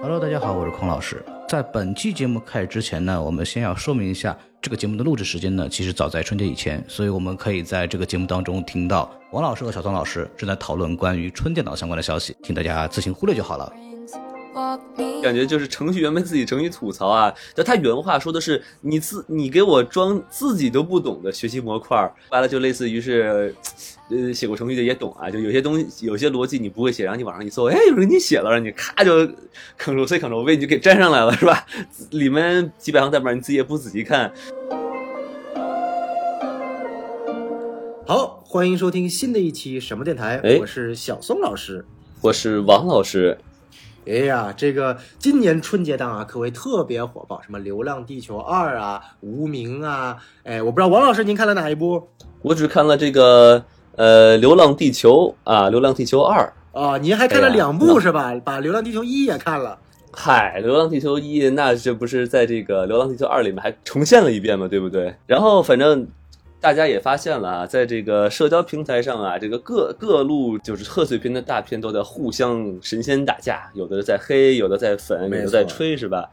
Hello，大家好，我是孔老师。在本期节目开始之前呢，我们先要说明一下，这个节目的录制时间呢，其实早在春节以前，所以我们可以在这个节目当中听到王老师和小宋老师正在讨论关于春电脑相关的消息，请大家自行忽略就好了。感觉就是程序员们自己程序吐槽啊，就他原话说的是你自你给我装自己都不懂的学习模块，完了就类似于是，呃，写过程序的也懂啊，就有些东西有些逻辑你不会写，然后你网上一搜，哎，有人给你写了，让你咔就 Ctrl C Ctrl V 你就给粘上来了，是吧？里面几百行代码你自己也不仔细看。好，欢迎收听新的一期什么电台，哎我是小松老师。我是王老师，哎呀，这个今年春节档啊，可谓特别火爆，什么《流浪地球二》啊，《无名》啊，哎，我不知道王老师您看了哪一部我只看了这个呃《流浪地球》啊，《流浪地球二》。啊？您还看了两部那是吧？把《流浪地球一》也看了。嗨，《流浪地球一》那这不是在这个《流浪地球二》里面还重现了一遍嘛，对不对？然后反正大家也发现了啊，在这个社交平台上啊，这个各各路就是贺岁片的大片都在互相神仙打架，有的在黑，有的在粉，有的在吹，是吧？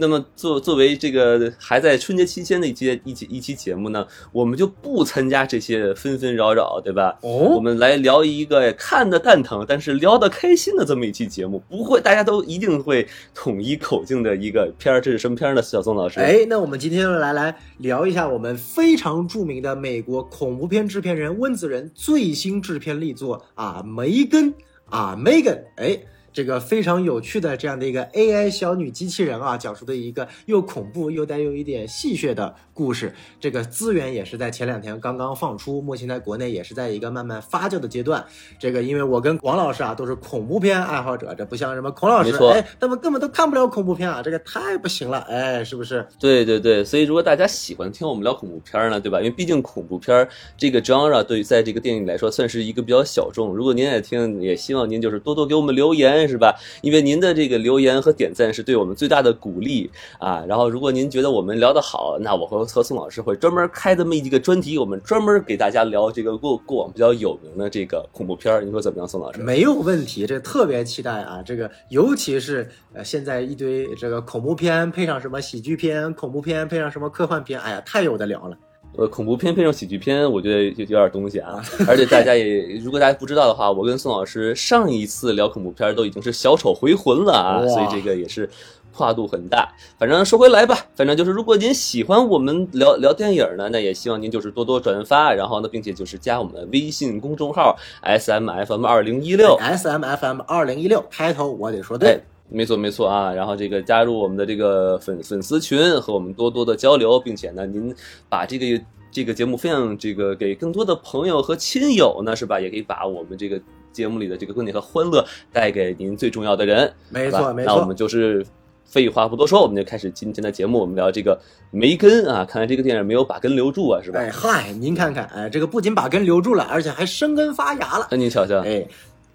那么作作为这个还在春节期间的一期一期一期节目呢，我们就不参加这些纷纷扰扰，对吧？哦我哦，们来聊一个看的蛋疼，但是聊得开心的这么一期节目，不会大家都一定会统一口径的一个片儿，这是什么片儿呢？小宋老师，哎，那我们今天来来聊一下我们非常著名的美国恐怖片制片人温子仁最新制片力作啊，梅根啊，Megan，哎。这个非常有趣的这样的一个 AI 小女机器人啊，讲述的一个又恐怖又带有一点戏谑的故事。这个资源也是在前两天刚刚放出，目前在国内也是在一个慢慢发酵的阶段。这个因为我跟王老师啊都是恐怖片爱好者，这不像什么孔老师哎，他们根本都看不了恐怖片啊，这个太不行了，哎，是不是？对对对，所以如果大家喜欢听我们聊恐怖片呢，对吧？因为毕竟恐怖片这个 genre 对于在这个电影来说算是一个比较小众。如果您也听，也希望您就是多多给我们留言，是吧？因为您的这个留言和点赞是对我们最大的鼓励啊。然后，如果您觉得我们聊得好，那我和和宋老师会专门开这么一个专题，我们专门给大家聊这个过过往比较有名的这个恐怖片儿。你说怎么样，宋老师？没有问题，这特别期待啊！这个尤其是呃，现在一堆这个恐怖片配上什么喜剧片，恐怖片配上什么科幻片，哎呀，太有的聊了。呃，恐怖片配上喜剧片，我觉得有有点东西啊。而且大家也，如果大家不知道的话，我跟宋老师上一次聊恐怖片都已经是小丑回魂了啊，所以这个也是跨度很大。反正说回来吧，反正就是如果您喜欢我们聊聊电影呢，那也希望您就是多多转发，然后呢，并且就是加我们的微信公众号 S M F M 二零一六。S M F M 二零一六开头我得说哎对，，没错没错啊，然后这个加入我们的这个粉粉丝群，和我们多多的交流，并且呢，您把这个这个节目分享这个给更多的朋友和亲友呢，是吧？也可以把我们这个节目里的这个观点和欢乐带给您最重要的人，没错没错那我们。就是。废话不多说，我们就开始今天的节目。我们聊这个梅根啊，看来这个电影没有把根留住啊，是吧？哎嗨，您看看，哎，这个不仅把根留住了，而且还生根发芽了。那您瞧瞧，哎，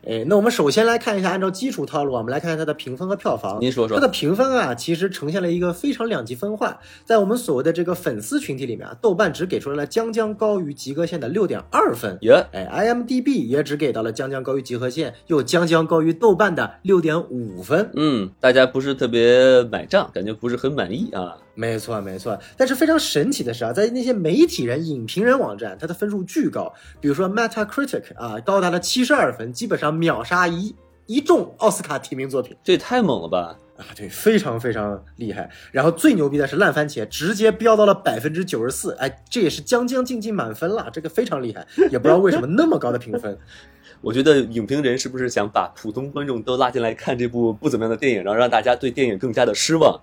哎，那我们首先来看一下，按照基础套路，我们来看看它的评分和票房。您说说它的评分啊，其实呈现了一个非常两极分化。在我们所谓的这个粉丝群体里面啊，豆瓣只给出来了将将高于及格线的六点二分。耶，哎，IMDB 也只给到了将将高于及格线，又将将高于豆瓣的六点五分。嗯，大家不是特别买账，感觉不是很满意啊。没错，没错。但是非常神奇的是啊，在那些媒体人、影评人网站，它的分数巨高，比如说 Metacritic 啊，高达了七十二分，基本上秒杀一一众奥斯卡提名作品这也太猛了吧！啊，对，非常非常厉害。然后最牛逼的是烂番茄，直接飙到了百分之九十四，哎，这也是将将近近满分了，这个非常厉害，也不知道为什么那么高的评分。我觉得影评人是不是想把普通观众都拉进来看这部不怎么样的电影，然后让大家对电影更加的失望？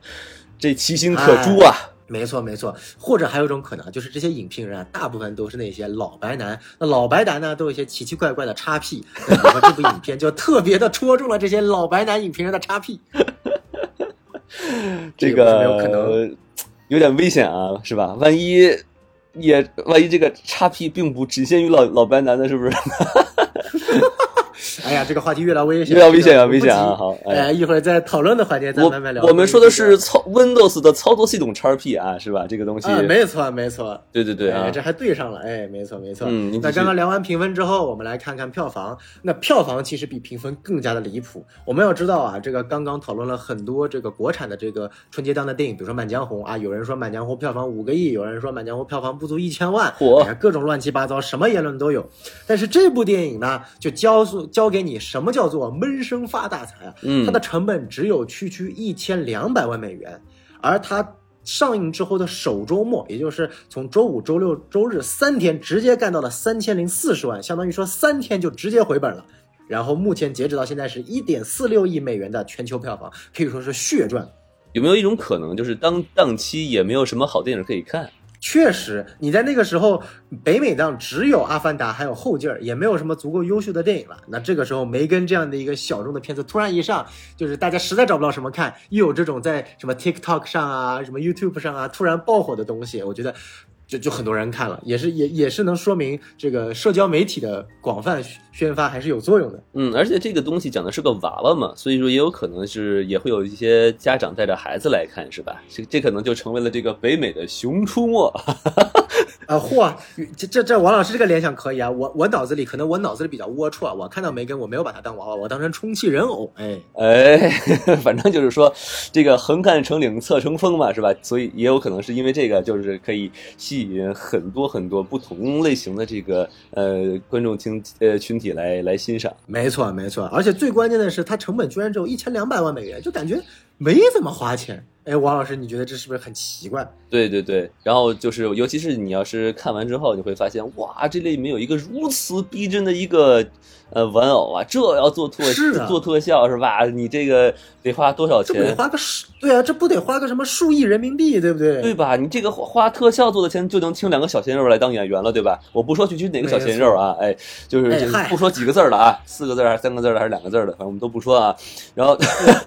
这其心可诛啊！没错，没错，或者还有一种可能，就是这些影评人啊，大部分都是那些老白男。那老白男呢，都有一些奇奇怪怪的叉 P。这部影片就特别的戳中了这些老白男影评人的叉 P。这个有可能有点危险啊，是吧？万一也万一这个叉 P 并不只限于老老白男的，是不是？哎呀，这个话题越聊危险，越聊危险，越这个危险啊！好，哎，一会儿在讨论的环节再慢慢聊。我我们说的是操 Windows 的操作系统 XP 啊，是吧？这个东西，啊，没错没错，对对对啊哎，，这还对上了，哎，没错没错。嗯那刚刚聊完评分之后，我们来看看票房。那票房其实比评分更加的离谱。我们要知道啊，这个刚刚讨论了很多这个国产的这个春节档的电影，比如说《满江红》啊，有人说《满江红》票房五个亿，有人说《满江红》票房不足一千万，嚯哎呀各种乱七八糟，什么言论都有。但是这部电影呢，就教诉教给你什么叫做闷声发大财啊！嗯它的成本只有区区一千两百万美元，而它上映之后的首周末，也就是从周五、周六、周日三天，直接干到了三千零四十万，相当于说三天就直接回本了。然后目前截止到现在是一点四六亿美元的全球票房，可以说是血赚。有没有一种可能，就是当档期也没有什么好电影可以看？确实，你在那个时候，北美档只有《阿凡达》还有后劲儿，也没有什么足够优秀的电影了。那这个时候，梅根这样的一个小众的片子突然一上，就是大家实在找不到什么看，又有这种在什么 TikTok 上啊、什么 YouTube 上啊突然爆火的东西，我觉得就就很多人看了，也是也也是能说明这个社交媒体的广泛宣发还是有作用的。嗯，而且这个东西讲的是个娃娃嘛，所以说也有可能是也会有一些家长带着孩子来看，是吧？这这可能就成为了这个北美的《熊出没》。啊，嚯，这这这王老师这个联想可以啊！我我脑子里可能我脑子里比较龌龊，啊我看到梅根我没有把它当娃娃，我当成充气人偶，哎。哎，反正就是说，这个横看成岭侧成峰嘛，是吧？所以也有可能是因为这个，就是可以吸引很多很多不同类型的这个呃观众群呃群体来来欣赏。没错，没错，而且最关键的是，它成本居然只有一千两百万美元，就感觉没怎么花钱。哎，王老师，你觉得这是不是很奇怪？对对对，然后就是，尤其是你要是看完之后，你会发现，哇，这里面有一个如此逼真的一个呃玩偶啊，这要做特是啊做特效是吧？你这个得花多少这不得钱？花个数？对啊，这不得花个什么数亿人民币，对不对？对吧？你这个花花特效做的钱，就能请两个小鲜肉来当演员了，对吧？我不说具体哪个小鲜肉啊，哎，就是不说几个字儿了啊，四个字儿还是三个字还是两个字儿的，反正我们都不说啊。然后，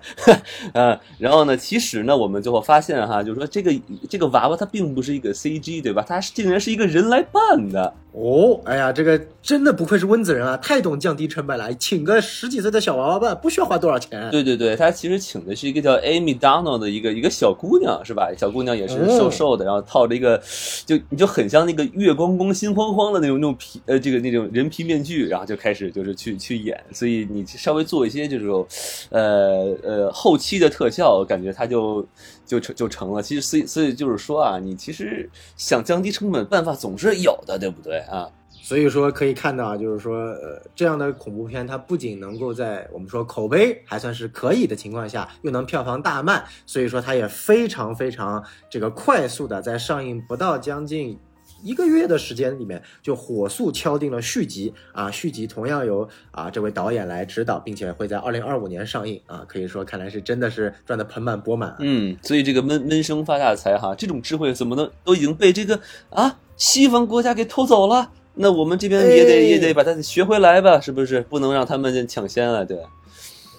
呃，然后呢，其实呢，我们最后发现哈，就是说这个这个娃娃它并不是一个 CG，对吧？它是竟然是一个人来扮的。哦，哎呀，这个真的不愧是温子仁啊，太懂降低成本来，请个十几岁的小娃娃吧，不需要花多少钱。对对对，他其实请的是一个叫 Amy Donald 的一个一个小姑娘，是吧？小姑娘也是瘦瘦的，然后套着一个，就你就很像那个月光光心慌慌的那种那种皮呃这个那种人皮面具，然后就开始就是去去演，所以你稍微做一些这种，呃呃后期的特效，感觉他就就成就成了。其实所以所以就是说啊，你其实想降低成本，办法总是有的，对不对啊？所以说可以看到啊，就是说，呃，这样的恐怖片它不仅能够在我们说口碑还算是可以的情况下，又能票房大卖，所以说它也非常非常这个快速的在上映不到将近。一个月的时间里面，就火速敲定了续集啊！续集同样由啊这位导演来指导，并且会在二零二五年上映啊！可以说，看来是真的是赚得盆满钵满啊。嗯，所以这个闷闷声发大财哈，这种智慧怎么能都已经被这个啊西方国家给偷走了？那我们这边也得、哎也得把它学回来吧，是不是？不能让他们抢先了，对。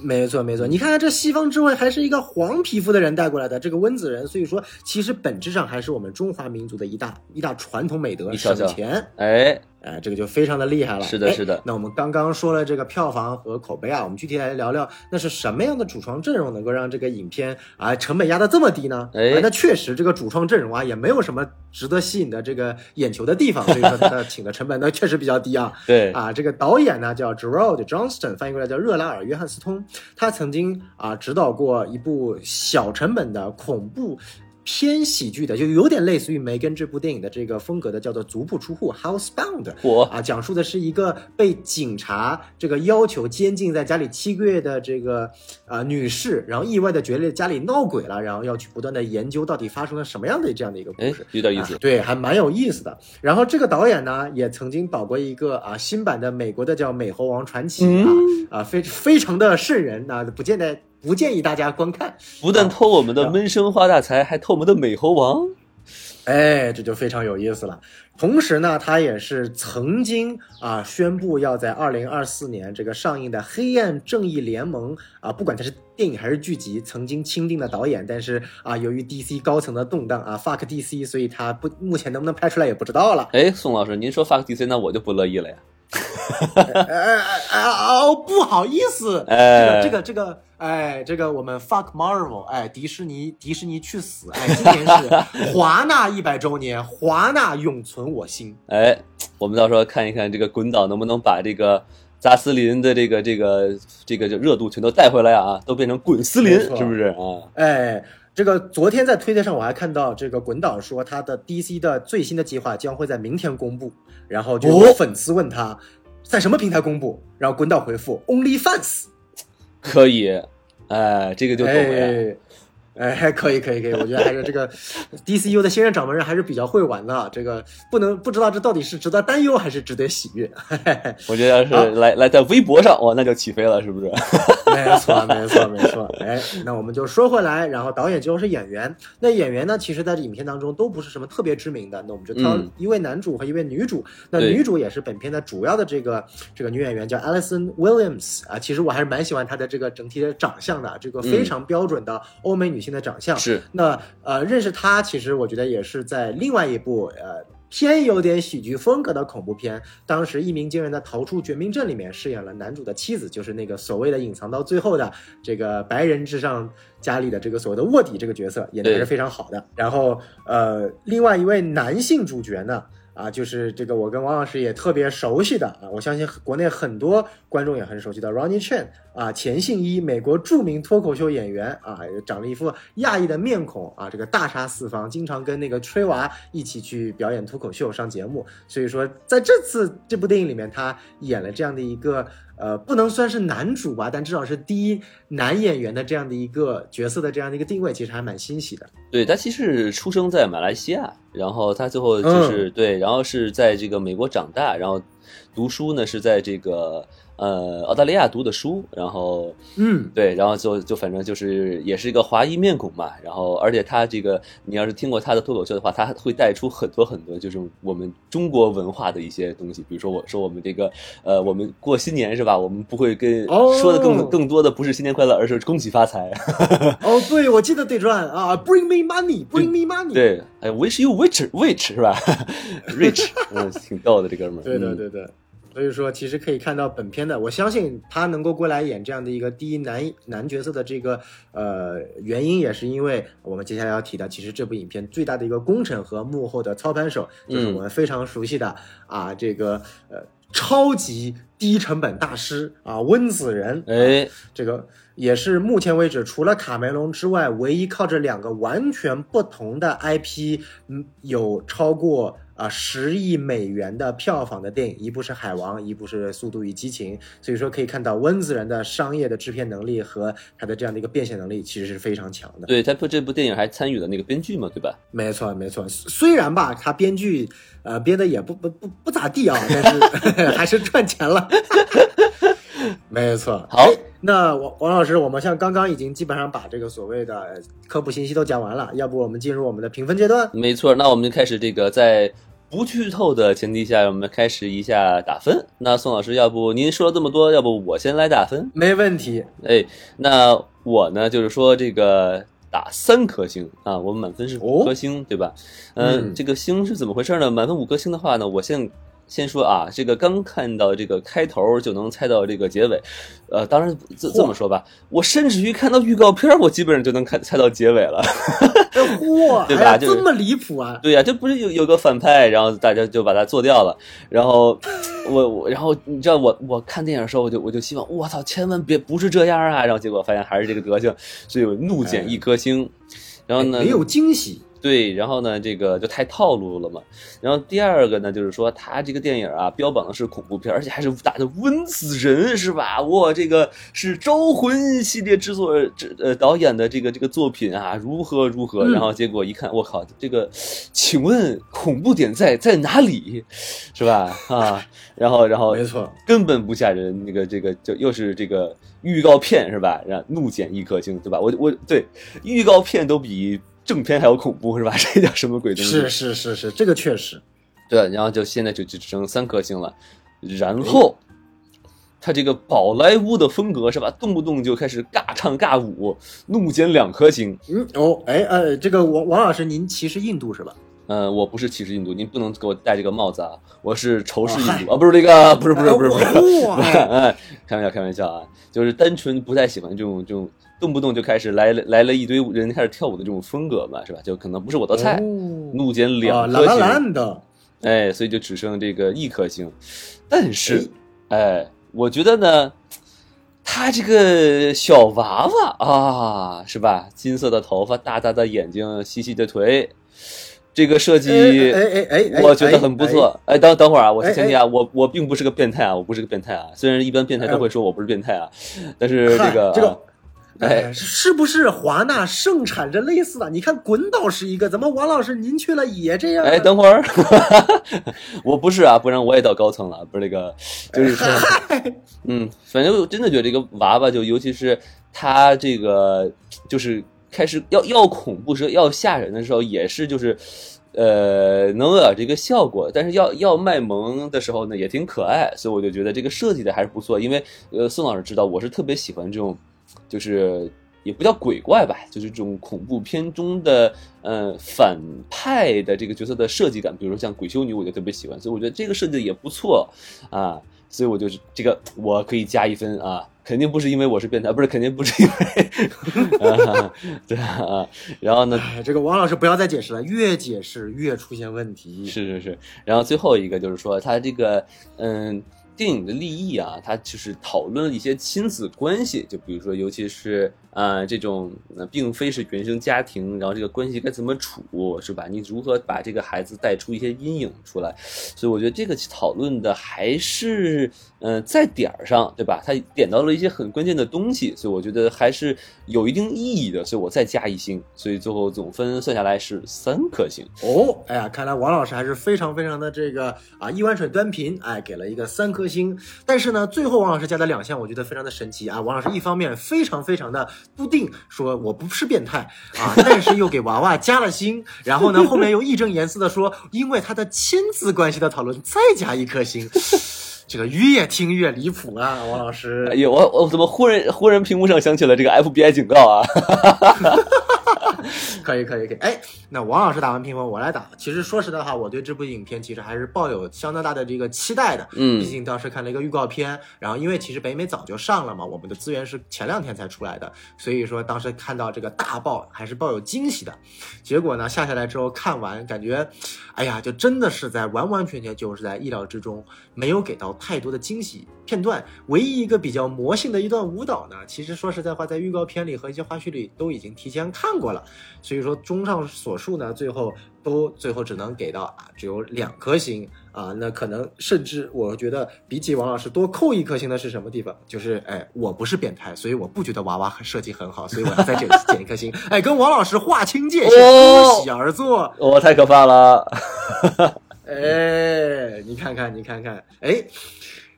没错，没错。你看看这西方智慧，还是一个黄皮肤的人带过来的，这个温子仁。所以说，其实本质上还是我们中华民族的一大一大传统美德，省钱。哎，哎，这个就非常的厉害了。是的哎是的那我们刚刚说了这个票房和口碑啊，我们具体来聊聊，那是什么样的主创阵容能够让这个影片啊成本压得这么低呢？哎啊那确实这个主创阵容啊也没有什么值得吸引的这个眼球的地方，所以说 他请的成本呢确实比较低啊。对，啊，这个导演呢叫 Gerald Johnston，翻译过来叫热拉尔·约翰斯通。他曾经啊指导过一部小成本的恐怖偏喜剧的，就有点类似于梅根这部电影的这个风格的，叫做《足不出户》（Housebound）。我啊，讲述的是一个被警察这个要求监禁在家里七个月的这个啊、女士，然后意外的觉得家里闹鬼了，然后要去不断的研究到底发生了什么样的这样的一个故哎事。有点意思啊，对，还蛮有意思的。然后这个导演呢，也曾经导过一个啊新版的美国的叫《美猴王传奇》啊、嗯啊，非非常的瘆人啊，不见得不建议大家观看。不但偷我们的闷声发大财，还偷我们的美猴王。哎，这就非常有意思了。同时呢，他也是曾经啊宣布要在二零二四年这个上映的《黑暗正义联盟》啊，不管它是电影还是剧集，曾经钦定的导演，但是啊，由于 DC 高层的动荡啊，fuck DC，所以他不目前能不能拍出来也不知道了。哎，宋老师，您说 fuck DC，那我就不乐意了呀。哎哎哎哦，不好意思，哎这个这个这个，哎，这个我们 fuck Marvel，哎，迪士尼迪士尼去死，哎，今年是华纳一百周年，华纳永存我心。哎，我们到时候看一看这个滚导能不能把这个扎斯林的这个这个这个就热度全都带回来啊，都变成滚斯林是不是啊？哎，这个昨天在推特上我还看到这个滚导说他的 DC 的最新的计划将会在明天公布，然后就有哦粉丝问他、在什么平台公布，然后滚导回复 OnlyFans。可以，哎，这个就懂了呀。哎，哎，可以，可以，可以，我觉得还是这个 DCU 的新任掌门人还是比较会玩的，这个不能不知道这到底是值得担忧还是值得喜悦。我觉得要是好来来在微博上，哇，那就起飞了，是不是？没错，没错，没错。哎，那我们就说回来，然后导演就是演员。那演员呢，其实在这影片当中都不是什么特别知名的。那我们就挑一位男主和一位女主。那女主也是本片的主要的这个这个女演员，叫 Alison Williams 啊。其实我还是蛮喜欢她的这个整体的长相的，这个非常标准的欧美女性的长相。是，那呃，认识她，其实我觉得也是在另外一部呃偏有点喜剧风格的恐怖片，当时一鸣惊人的《逃出绝命镇》里面饰演了男主的妻子，就是那个所谓的隐藏到最后的这个白人至上家里的这个所谓的卧底这个角色，演的还是非常好的。然后呃，另外一位男性主角呢？啊，就是这个我跟王老师也特别熟悉的啊，我相信国内很多观众也很熟悉的 Ronnie Chen 啊，钱信一，美国著名脱口秀演员啊，长了一副亚裔的面孔啊，这个大杀四方，经常跟那个吹娃一起去表演脱口秀上节目，所以说在这次这部电影里面，他演了这样的一个呃，不能算是男主吧，但至少是第一男演员的这样的一个角色的这样的一个定位，其实还蛮欣喜的。对他其实出生在马来西亚，然后他最后就是、对，然后是在这个美国长大，然后读书呢是在这个呃澳大利亚读的书，然后嗯，对，然后就就反正就是也是一个华裔面孔嘛，然后而且他这个你要是听过他的脱口秀的话，他会带出很多很多就是我们中国文化的一些东西，比如说我说我们这个呃我们过新年是吧，我们不会跟、哦说的更更多的不是新年快乐，而是恭喜发财。哦，对，我记得对转啊，Bring me money，Bring me money。对，还有 wish you rich rich 是吧？rich，嗯，挺逗的这哥们儿。对对的。所以说，其实可以看到本片的，我相信他能够过来演这样的一个第一男男角色的这个呃原因，也是因为我们接下来要提的，其实这部影片最大的一个功臣和幕后的操盘手，就是嗯我们非常熟悉的、啊这个呃超级低成本大师啊温子仁。哎，这个也是目前为止除了卡梅隆之外，唯一靠着两个完全不同的 IP，嗯，有超过啊十亿美元的票房的电影，一部是《海王》，一部是《速度与激情》。所以说可以看到温子仁的商业的制片能力和他的这样的一个变现能力，其实是非常强的。对他这部电影还参与了那个编剧嘛，对吧？没错，没错。虽然吧，他编剧呃编的也不不不不咋地啊，但是 还是赚钱了。没错。好哎那王王老师，我们像刚刚已经基本上把这个所谓的呃科普信息都讲完了，要不我们进入我们的评分阶段？没错，那我们就开始这个在不剧透的前提下，我们开始一下打分。那宋老师，要不您说了这么多，要不我先来打分？没问题。哎，那我呢，就是说这个打三颗星啊，我们满分是五颗星，对吧？嗯，嗯这个星是怎么回事呢？满分五颗星的话呢，我先先说啊，这个刚看到这个开头就能猜到这个结尾，呃，当然这这么说吧，我甚至于看到预告片，我基本上就能看猜到结尾了。哎嚯，对吧就哎这么离谱啊！对呀、这不是有有个反派，然后大家就把他做掉了，然后 我我然后你知道我我看电影的时候，我就我就希望我操，千万别不是这样啊，然后结果发现还是这个德行，所以我怒减一颗星。然后呢，没有惊喜。对，然后呢，这个就太套路了嘛。然后第二个呢，就是说他这个电影啊，标榜的是恐怖片，而且还是打的温子仁，是吧？哇，这个是《招魂》系列制作制呃导演的这个这个作品啊，如何如何？嗯然后结果一看，我靠，这个，请问恐怖点在在哪里？是吧？啊，然后然后没错，根本不吓人，那个这个就又是这个预告片是吧？然后怒减一颗星，对吧？我我对预告片都比正片还要恐怖是吧？这叫什么鬼东西？是是是是，这个确实。对，然后就现在就就只剩三颗星了，然后。他这个宝莱坞的风格是吧？动不动就开始尬唱尬舞，怒减两颗星。嗯哦，哎呃，这个王王老师，您歧视印度是吧？呃，我不是歧视印度，您不能给我戴这个帽子啊！我是仇视印度啊，不是这个，不是不是不是不是，哇 哎，开玩笑开玩笑啊，就是单纯不太喜欢这种这种动不动就开始来了来了一堆人开始跳舞的这种风格嘛，是吧？就可能不是我的菜，哦怒减啊两颗星，哎，所以就只剩这个一颗星。但是，哎，我觉得呢，他这个小娃娃啊，是吧？金色的头发，大大的眼睛，细细的腿，这个设计，哎哎哎哎，我觉得很不错。哎，等等会儿啊，我哎前提啊，我我并不是个变态啊，我不是个变态啊。虽然一般变态都会说我不是变态啊，但是这个啊这个。哎哎，是不是华纳盛产着类似的？你看滚导是一个，怎么王老师您去了也这样呢？哎，等会儿，我不是啊，不然我也到高层了。不是那个，就是说，嗯，反正我真的觉得这个娃娃，就尤其是他这个，就是开始要要恐怖时候要吓人的时候，也是就是，呃，能有点这个效果。但是要要卖萌的时候呢，也挺可爱，所以我就觉得这个设计的还是不错。因为呃，宋老师知道我是特别喜欢这种，就是。也不叫鬼怪吧，就是这种恐怖片中的呃反派的这个角色的设计感，比如说像鬼修女，我就特别喜欢，所以我觉得这个设计的也不错啊，所以我就是这个我可以加一分啊，肯定不是因为我是变态，不是肯定不是因为，啊、对啊，然后呢，哎，这个王老师不要再解释了，越解释越出现问题。是是是，然后最后一个就是说，他这个嗯，电影的立意啊，它就是讨论一些亲子关系，就比如说，尤其是、呃这种呃并非是原生家庭，然后这个关系该怎么处，是吧？你如何把这个孩子带出一些阴影出来？所以我觉得这个讨论的还是呃在点儿上，对吧？他点到了一些很关键的东西，所以我觉得还是有一定意义的，所以我再加一星，所以最后总分算下来是三颗星。哦，哎呀，看来王老师还是非常非常的这个啊，一碗水端平，哎，给了一个三颗星。但是呢，最后王老师加的两项，我觉得非常的神奇啊。王老师一方面非常非常的不定说我不是变态啊，但是又给娃娃加了星，然后呢，后面又义正言辞的说，因为他的亲子关系的讨论再加一颗星。这个越听越离谱啊，王老师。哎呦，我我怎么忽然忽然屏幕上响起了这个 FBI 警告啊？可以可以可以，哎，那王老师打完评分，我来打。其实说实在话，我对这部影片其实还是抱有相当大的这个期待的。嗯毕竟当时看了一个预告片，然后因为其实北美早就上了嘛，我们的资源是前两天才出来的，所以说当时看到这个大爆还是抱有惊喜的。结果呢，下下来之后看完，感觉，哎呀，就真的是在完完全全就是在意料之中，没有给到太多的惊喜片段。唯一一个比较魔性的一段舞蹈呢，其实说实在话，在预告片里和一些花絮里都已经提前看过了。所以说，综上所述呢，最后都最后只能给到啊，只有两颗星啊。那可能甚至我觉得比起王老师多扣一颗星的是什么地方？就是哎，我不是变态，所以我不觉得娃娃设计很好，所以我要再减减一颗星。哎，跟王老师划清界限，哦喜而坐。我、太可怕了！哎，你看看，你看看，哎，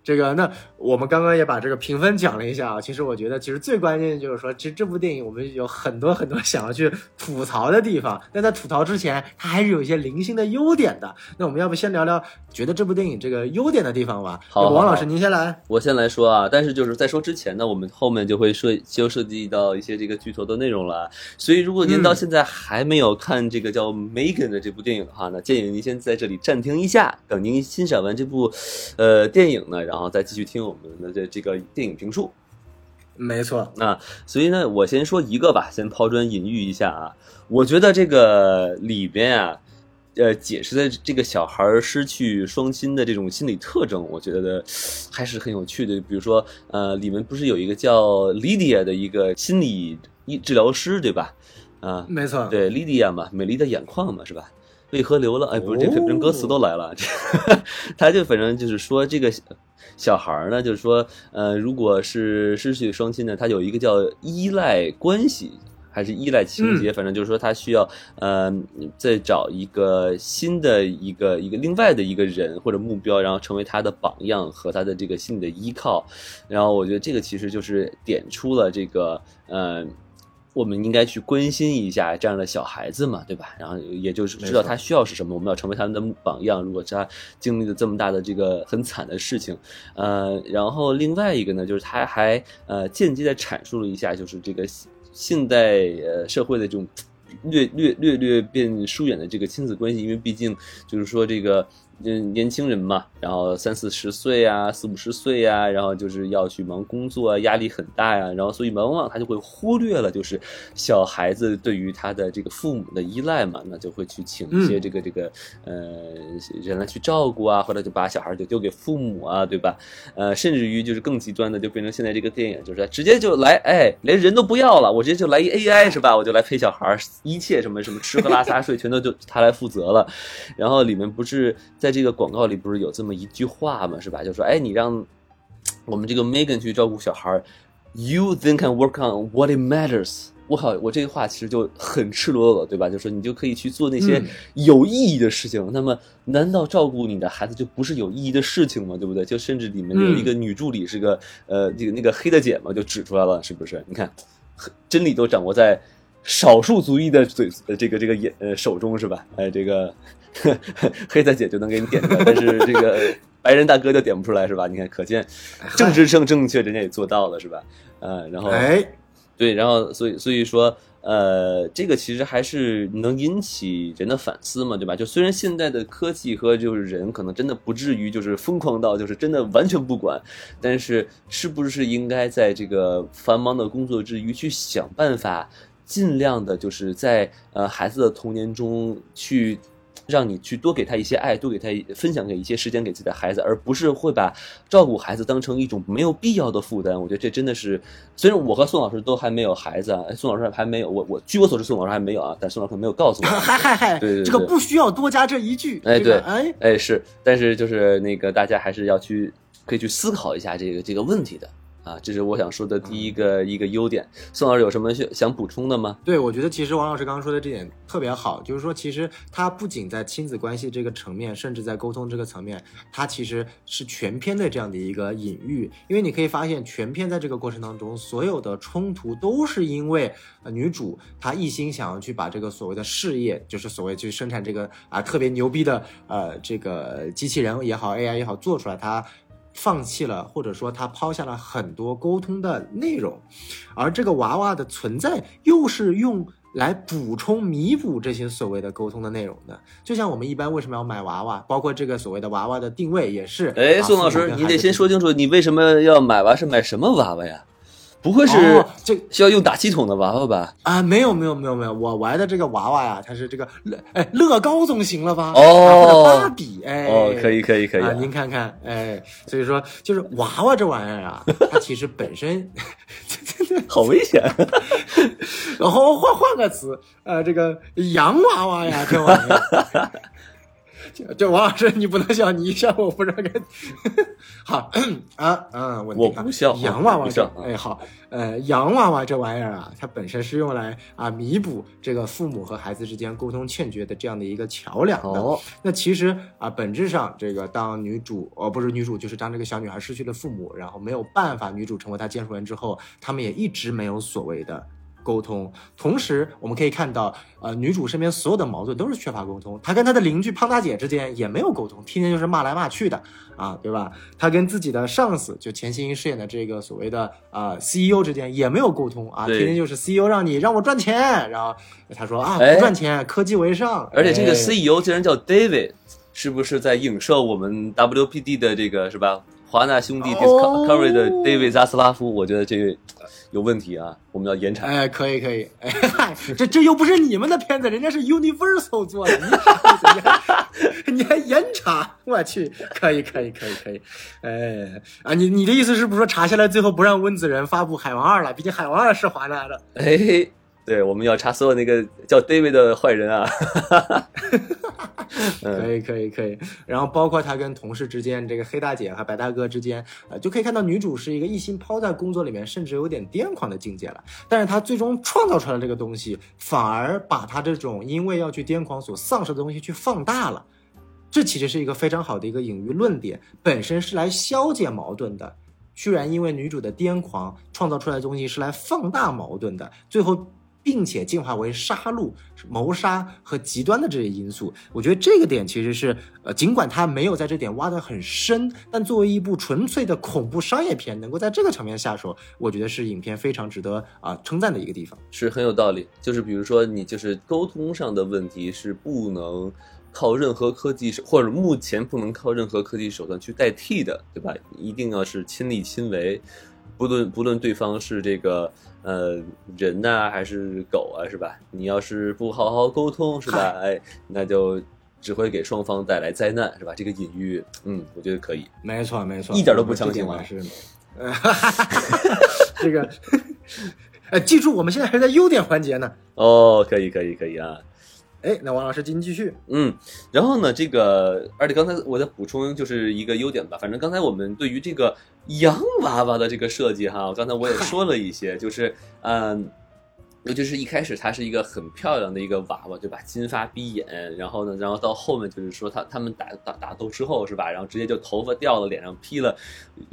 这个那我们刚刚也把这个评分讲了一下啊。其实我觉得，其实最关键的就是说，其实这部电影我们有很多很多想要去吐槽的地方。但在吐槽之前，它还是有一些零星的优点的。那我们要不先聊聊觉得这部电影这个优点的地方吧？好好好王老师您先来。我先来说啊，但是就是在说之前呢，我们后面就会涉就涉及到一些这个剧透的内容了。所以如果您到现在还没有看这个叫《Megan》的这部电影的话呢，建议您先在这里暂停一下，等您欣赏完这部呃电影呢，然后再继续听我们的这这个电影评述。没错，啊，所以呢，我先说一个吧，先抛砖引玉一下啊。我觉得这个里边啊，呃，解释的这个小孩失去双亲的这种心理特征，我觉得还是很有趣的。比如说，呃，里面不是有一个叫 Lydia 的一个心理医治疗师，对吧？啊，没错，对，Lydia 嘛，美丽的眼眶嘛，是吧？为何流了？哎，不是，这反正歌词都来了。他就反正就是说，这个小孩儿呢，就是说，呃，如果是失去双亲呢，他有一个叫依赖关系。还是依赖情节，反正就是说他需要，呃，再找一个新的一个一个另外的一个人或者目标，然后成为他的榜样和他的这个心理的依靠。然后我觉得这个其实就是点出了这个，呃，我们应该去关心一下这样的小孩子嘛，对吧？然后也就是知道他需要是什么，我们要成为他们的榜样。如果他经历了这么大的这个很惨的事情，呃，然后另外一个呢，就是他还呃间接的阐述了一下，就是这个现代呃社会的这种 略略略略变疏远的这个亲子关系，因为毕竟就是说这个。嗯，年轻人嘛，然后三四十岁啊，四五十岁啊，然后就是要去忙工作啊，压力很大呀，然后所以往往他就会忽略了，就是小孩子对于他的这个父母的依赖嘛，那就会去请一些这个这个呃人来去照顾啊，或者就把小孩就丢给父母啊，对吧？呃，甚至于就是更极端的，就变成现在这个电影，就是直接就来，哎，连人都不要了，我直接就来一 AI 是吧？我就来陪小孩，一切什么什么吃喝拉撒睡全都就他来负责了，然后里面不是。在这个广告里不是有这么一句话嘛，是吧？就说，哎，你让我们这个 Megan 去照顾小孩，You then can work on what it matters。我靠，我这句话其实就很赤裸裸，对吧？就说你就可以去做那些有意义的事情。那么，难道照顾你的孩子就不是有意义的事情吗？对不对？就甚至里面有一个女助理是个呃，那个那个黑的姐嘛，就指出来了，是不是？你看，真理都掌握在少数族裔的嘴这个这个眼呃手中，是吧？哎，这个。黑大姐就能给你点出来，但是这个 白人大哥就点不出来，是吧？你看，可见政治正正确，人家也做到了，是吧？呃，然后，哎，对，然后，所以，所以说，呃，这个其实还是能引起人的反思嘛，对吧？就虽然现在的科技和就是人可能真的不至于就是疯狂到就是真的完全不管，但是是不是应该在这个繁忙的工作之余去想办法，尽量的就是在呃孩子的童年中去。让你去多给他一些爱，多给他分享给一些时间给自己的孩子，而不是会把照顾孩子当成一种没有必要的负担。我觉得这真的是，虽然我和宋老师都还没有孩子，啊，宋老师还没有，我我据我所知，宋老师还没有啊，但宋老师没有告诉我。嗨嗨嗨，对对，这个不需要多加这一句。哎对，哎哎是，但是就是那个大家还是要去可以去思考一下这个这个问题的。啊，这是我想说的第一个一个优点。宋老师有什么想想补充的吗？对，我觉得其实王老师刚刚说的这点特别好，就是说其实他不仅在亲子关系这个层面，甚至在沟通这个层面，他其实是全篇的这样的一个隐喻。因为你可以发现，全篇在这个过程当中，所有的冲突都是因为呃女主她一心想要去把这个所谓的事业，就是所谓去生产这个啊特别牛逼的呃这个机器人也好，AI 也好做出来，她。放弃了，或者说他抛下了很多沟通的内容，而这个娃娃的存在又是用来补充、弥补这些所谓的沟通的内容的。就像我们一般为什么要买娃娃，包括这个所谓的娃娃的定位也是。哎，宋老师，你得先说清楚，你为什么要买娃？是买什么娃娃呀？不会是这需要用打气筒的娃娃吧？啊，没有没有没有没有，我玩的这个娃娃呀，它是这个乐哎乐高总行了吧？哦，芭比哎，哦，可以可以可以，您看看哎，所以说就是娃娃这玩意儿啊，它其实本身 好危险。然后换换个词，呃，这个洋娃娃呀，这玩意儿。这王老师，你不能笑，你一笑我不知道该。好啊，啊，我不笑。洋娃娃，哎，好，呃，洋娃娃这玩意儿啊，它本身是用来啊弥补这个父母和孩子之间沟通欠缺的这样的一个桥梁的。哦，那其实啊，本质上这个当女主哦不是女主，就是当这个小女孩失去了父母，然后没有办法，女主成为她监护人之后，他们也一直没有所谓的。沟通，同时我们可以看到，呃，女主身边所有的矛盾都是缺乏沟通。她跟她的邻居胖大姐之间也没有沟通，天天就是骂来骂去的啊，对吧？她跟自己的上司，就钱欣怡饰演的这个所谓的啊 CEO 之间也没有沟通啊，天天就是 CEO 让你让我赚钱，然后她说啊不赚钱，科技为上。而且这个 CEO 竟然叫 David，是不是在影射我们 WPD 的这个是吧？华纳兄弟 Discovery 的 David 扎斯拉夫？我觉得这个。有问题啊！我们要严查。哎，可以可以。哎，这这又不是你们的片子，人家是 Universal 做的，你你还 严查？我去，可以可以可以可以。哎啊，你你的意思是不是说查下来最后不让温子仁发布《海王二》了？毕竟《海王二》是华纳的。哎。对，我们要查所有那个叫 David 的坏人啊！可以，可以，可以。然后包括他跟同事之间，这个黑大姐和白大哥之间，呃，就可以看到女主是一个一心抛在工作里面，甚至有点癫狂的境界了。但是她最终创造出来这个东西，反而把她这种因为要去癫狂所丧失的东西去放大了。这其实是一个非常好的一个隐喻论点，本身是来消解矛盾的，居然因为女主的癫狂创造出来的东西是来放大矛盾的，最后。并且进化为杀戮、谋杀和极端的这些因素。我觉得这个点其实是，呃，尽管他没有在这点挖得很深，但作为一部纯粹的恐怖商业片，能够在这个层面下手，我觉得是影片非常值得啊、称赞的一个地方。是很有道理。就是比如说，你就是沟通上的问题是不能靠任何科技手，或者目前不能靠任何科技手段去代替的，对吧？一定要是亲力亲为，不论不论对方是这个呃人呐、还是狗啊，是吧？你要是不好好沟通，是吧？哎，那就只会给双方带来灾难，是吧？这个隐喻，嗯，我觉得可以。没错，没错，一点都不强行是，呃，这个，呃，记住，我们现在还是在优点环节呢。哦，可以，可以，可以啊。哎，那王老师您继续。嗯，然后呢，这个，而且刚才我再补充就是一个优点吧。反正刚才我们对于这个洋娃娃的这个设计哈，刚才我也 说了一些，就是嗯，尤其是一开始它是一个很漂亮的一个娃娃，对吧？金发碧眼，然后呢，然后到后面就是说他他们打打打斗之后是吧？然后直接就头发掉了，脸上披了，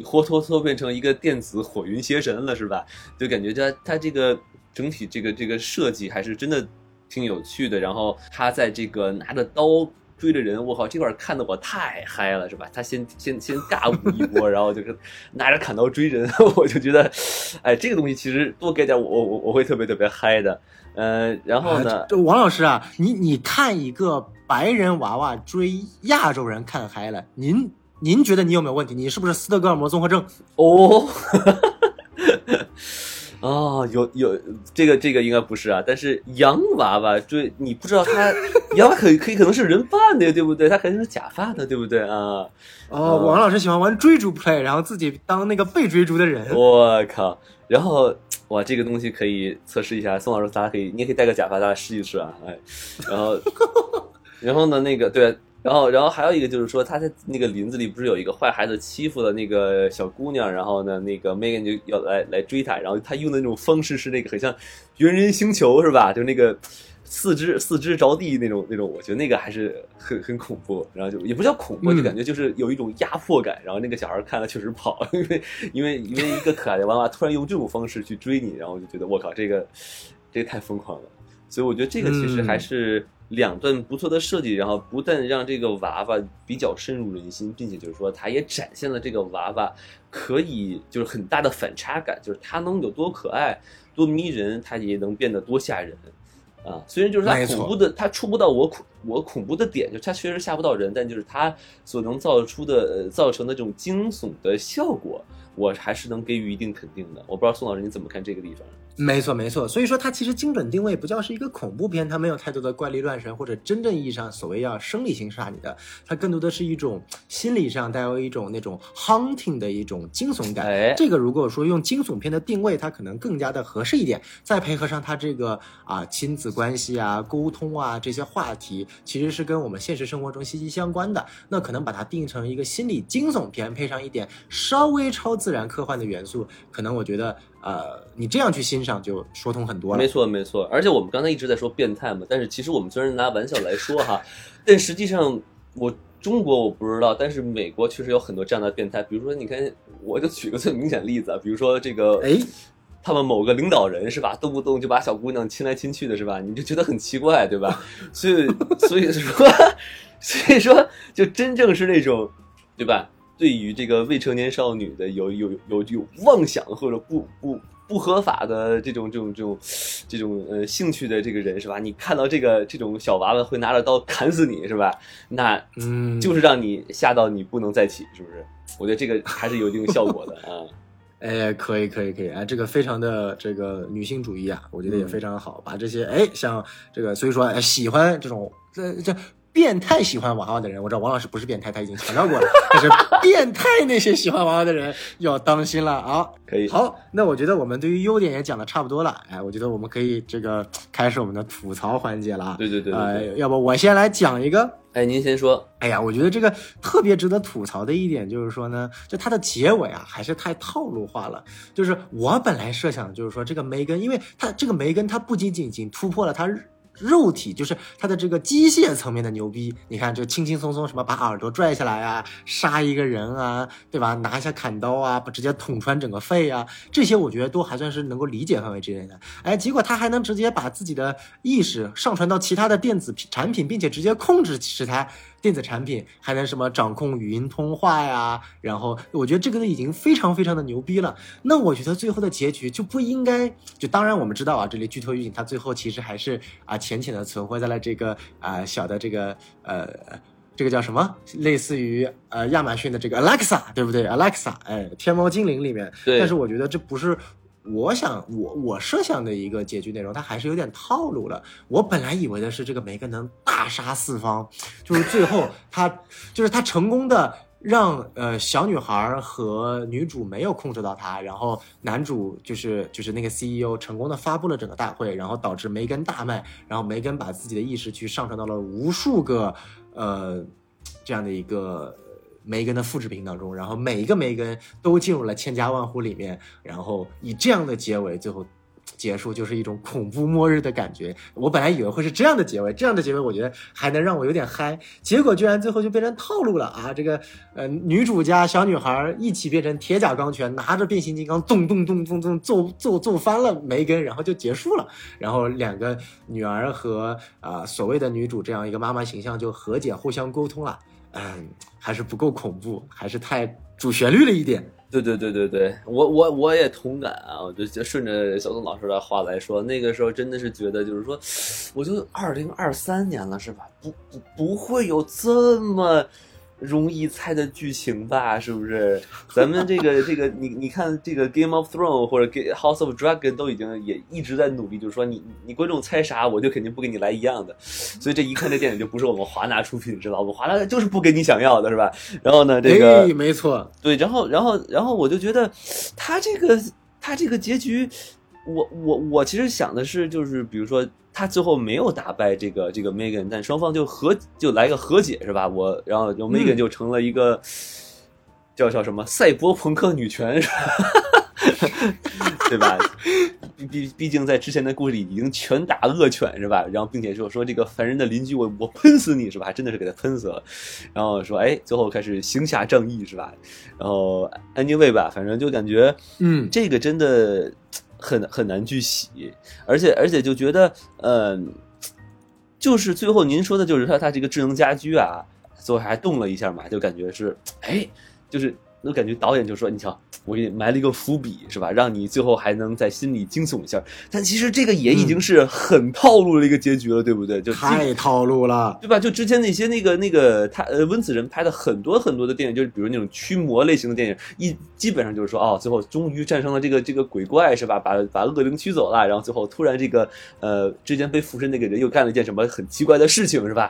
活脱脱变成一个电子火云邪神了，是吧？就感觉它它这个整体这个这个设计还是真的挺有趣的。然后他在这个拿着刀追着人，我靠，这块儿看的我太嗨了，是吧？他先先先尬舞一波，然后就是拿着砍刀追人，我就觉得，哎，这个东西其实多给点我我我会特别特别嗨的。呃，然后呢啊，这王老师啊，你你看一个白人娃娃追亚洲人看嗨了，您您觉得你有没有问题？你是不是斯德哥尔摩综合症？哦，哦，有有这个这个应该不是啊，但是洋娃娃追你不知道他洋娃娃可以可以可能是人扮的，对不对？他肯定是假发的，对不对啊？哦，王老师喜欢玩追逐 play，然后自己当那个被追逐的人。我靠！然后哇，这个东西可以测试一下，宋老师，咱俩可以，你也可以戴个假发，咱俩试一试啊，哎，然后，然后呢，那个对，然后，然后还有一个就是说，他在那个林子里不是有一个坏孩子欺负了那个小姑娘，然后呢，那个 Megan 就要来来追他，然后他用的那种方式是那个很像猿人星球是吧？就那个。四肢四肢着地那种那种，我觉得那个还是很很恐怖，然后就也不叫恐怖，嗯就感觉就是有一种压迫感。然后那个小孩看了确实跑，因为因为因为一个可爱的娃娃突然用这种方式去追你，然后就觉得我靠，这个这个太疯狂了。所以我觉得这个其实还是两段不错的设计，然后不但让这个娃娃比较深入人心，并且就是说它也展现了这个娃娃可以就是很大的反差感，就是它能有多可爱、多迷人，它也能变得多吓人。啊，虽然就是它恐怖的，它触不到我恐我恐怖的点，就它确实吓不到人，但就是它所能造出的、呃造成的这种惊悚的效果，我还是能给予一定肯定的。我不知道宋老师你怎么看这个地方？没错，没错。所以说，它其实精准定位不叫是一个恐怖片，它没有太多的怪力乱神或者真正意义上所谓要生理性杀你的，它更多的是一种心理上带有一种那种 haunting 的一种惊悚感。哎这个如果说用惊悚片的定位，它可能更加的合适一点。再配合上它这个啊亲子关系啊、沟通啊这些话题，其实是跟我们现实生活中息息相关的。那可能把它定成一个心理惊悚片，配上一点稍微超自然科幻的元素，可能我觉得呃你这样去欣赏就说通很多了没。错，没错。而且我们刚才一直在说变态嘛，但是其实我们虽然拿玩笑来说哈，但实际上我中国我不知道，但是美国确实有很多这样的变态。比如说，你看，我就举个最明显例子啊，比如说这个，哎，他们某个领导人是吧，动不动就把小姑娘亲来亲去的是吧，你就觉得很奇怪，对吧？所以，所以说，所以说，就真正是那种，对吧？对于这个未成年少女的有有有有妄想或者不不不合法的这种这种这种这种呃兴趣的这个人是吧？你看到这个这种小娃娃会拿着刀砍死你是吧？那嗯，就是让你吓到你不能再起，是不是？我觉得这个还是有一定效果的啊。哎，可以，可以，可以，哎，这个非常的这个女性主义啊，我觉得也嗯非常好，把这些哎，像这个，所以说哎，喜欢这种这这变态喜欢娃娃的人，我知道王老师不是变态，他已经强调过了，但是变态那些喜欢娃娃的人要当心了啊。可以，好，那我觉得我们对于优点也讲的差不多了，哎，我觉得我们可以这个开始我们的吐槽环节了啊。对对对对呃，要不我先来讲一个。哎，您先说。哎呀，我觉得这个特别值得吐槽的一点就是说呢，就它的结尾啊，还是太套路化了。就是我本来设想就是说，这个梅根，因为它这个梅根，它不仅仅仅突破了它肉体，就是他的这个机械层面的牛逼。你看，就轻轻松松什么把耳朵拽下来啊，杀一个人啊，对吧？拿一下砍刀啊，不直接捅穿整个肺啊，这些我觉得都还算是能够理解范围之内的。哎，结果他还能直接把自己的意识上传到其他的电子产品，并且直接控制食材电子产品，还能什么掌控语音通话呀？然后我觉得这个都已经非常非常的牛逼了。那我觉得最后的结局就不应该，就当然我们知道啊，这里剧透预警，它最后其实还是啊浅浅的存活在了这个啊小的这个呃。这个叫什么？类似于呃亚马逊的这个 Alexa，对不对？Alexa，哎，天猫精灵里面。对。但是我觉得这不是我想我我设想的一个结局内容，它还是有点套路了。我本来以为的是这个梅根能大杀四方，就是最后 他就是他成功的让呃小女孩和女主没有控制到他，然后男主就是就是那个 CEO 成功的发布了整个大会，然后导致梅根大卖，然后梅根把自己的意识去上传到了无数个。呃，这样的一个梅根的复制品当中，然后每一个梅根都进入了千家万户里面，然后以这样的结尾，最后结束就是一种恐怖末日的感觉。我本来以为会是这样的结尾，这样的结尾我觉得还能让我有点嗨，结果居然最后就变成套路了啊！这个呃，女主家小女孩一起变成铁甲钢拳，拿着变形金刚咚咚咚咚咚揍揍揍翻了梅根，然后就结束了。然后两个女儿和啊所谓的女主这样一个妈妈形象就和解，互相沟通了。嗯，还是不够恐怖，还是太主旋律了一点。对对对对对，我我我也同感啊！我就顺着小宋老师的话来说，那个时候真的是觉得，就是说，我就二零二三年了，是吧？不不不会有这么。容易猜的剧情吧，是不是？咱们这个 这个，你你看这个《Game of Thrones》或者《House of Dragon》都已经也一直在努力，就是说你你观众猜啥，我就肯定不给你来一样的。所以这一看这电影就不是我们华纳出品，知道吧？我们华纳就是不给你想要的，是吧？然后呢，这个没错，对，然后然后然后我就觉得他这个他这个结局，我我我其实想的是，就是比如说。他最后没有打败这个这个 Megan，但双方就和就来个和解是吧？我然后就 Megan 就成了一个叫叫什么赛博朋克女权是吧？对吧？毕毕毕竟在之前的故事里已经拳打恶犬是吧？然后并且说说这个烦人的邻居我我喷死你是吧？还真的是给他喷死了。然后说哎，最后开始行侠仗义是吧？然后安妮卫吧，反正就感觉嗯，这个真的。很很难去洗，而且而且就觉得，嗯，就是最后您说的就是说它这个智能家居啊，最后还动了一下嘛，就感觉是，哎，就是我感觉导演就说，你瞧。我给你埋了一个伏笔，是吧？让你最后还能在心里惊悚一下。但其实这个也已经是很套路的一个结局了，对不对？就太套路了，对吧？就之前那些那个那个他呃温子仁拍的很多很多的电影，就是比如那种驱魔类型的电影，一基本上就是说，哦，最后终于战胜了这个这个鬼怪，是吧？把把恶灵驱走了，然后最后突然这个呃之前被附身那个人又干了一件什么很奇怪的事情，是吧？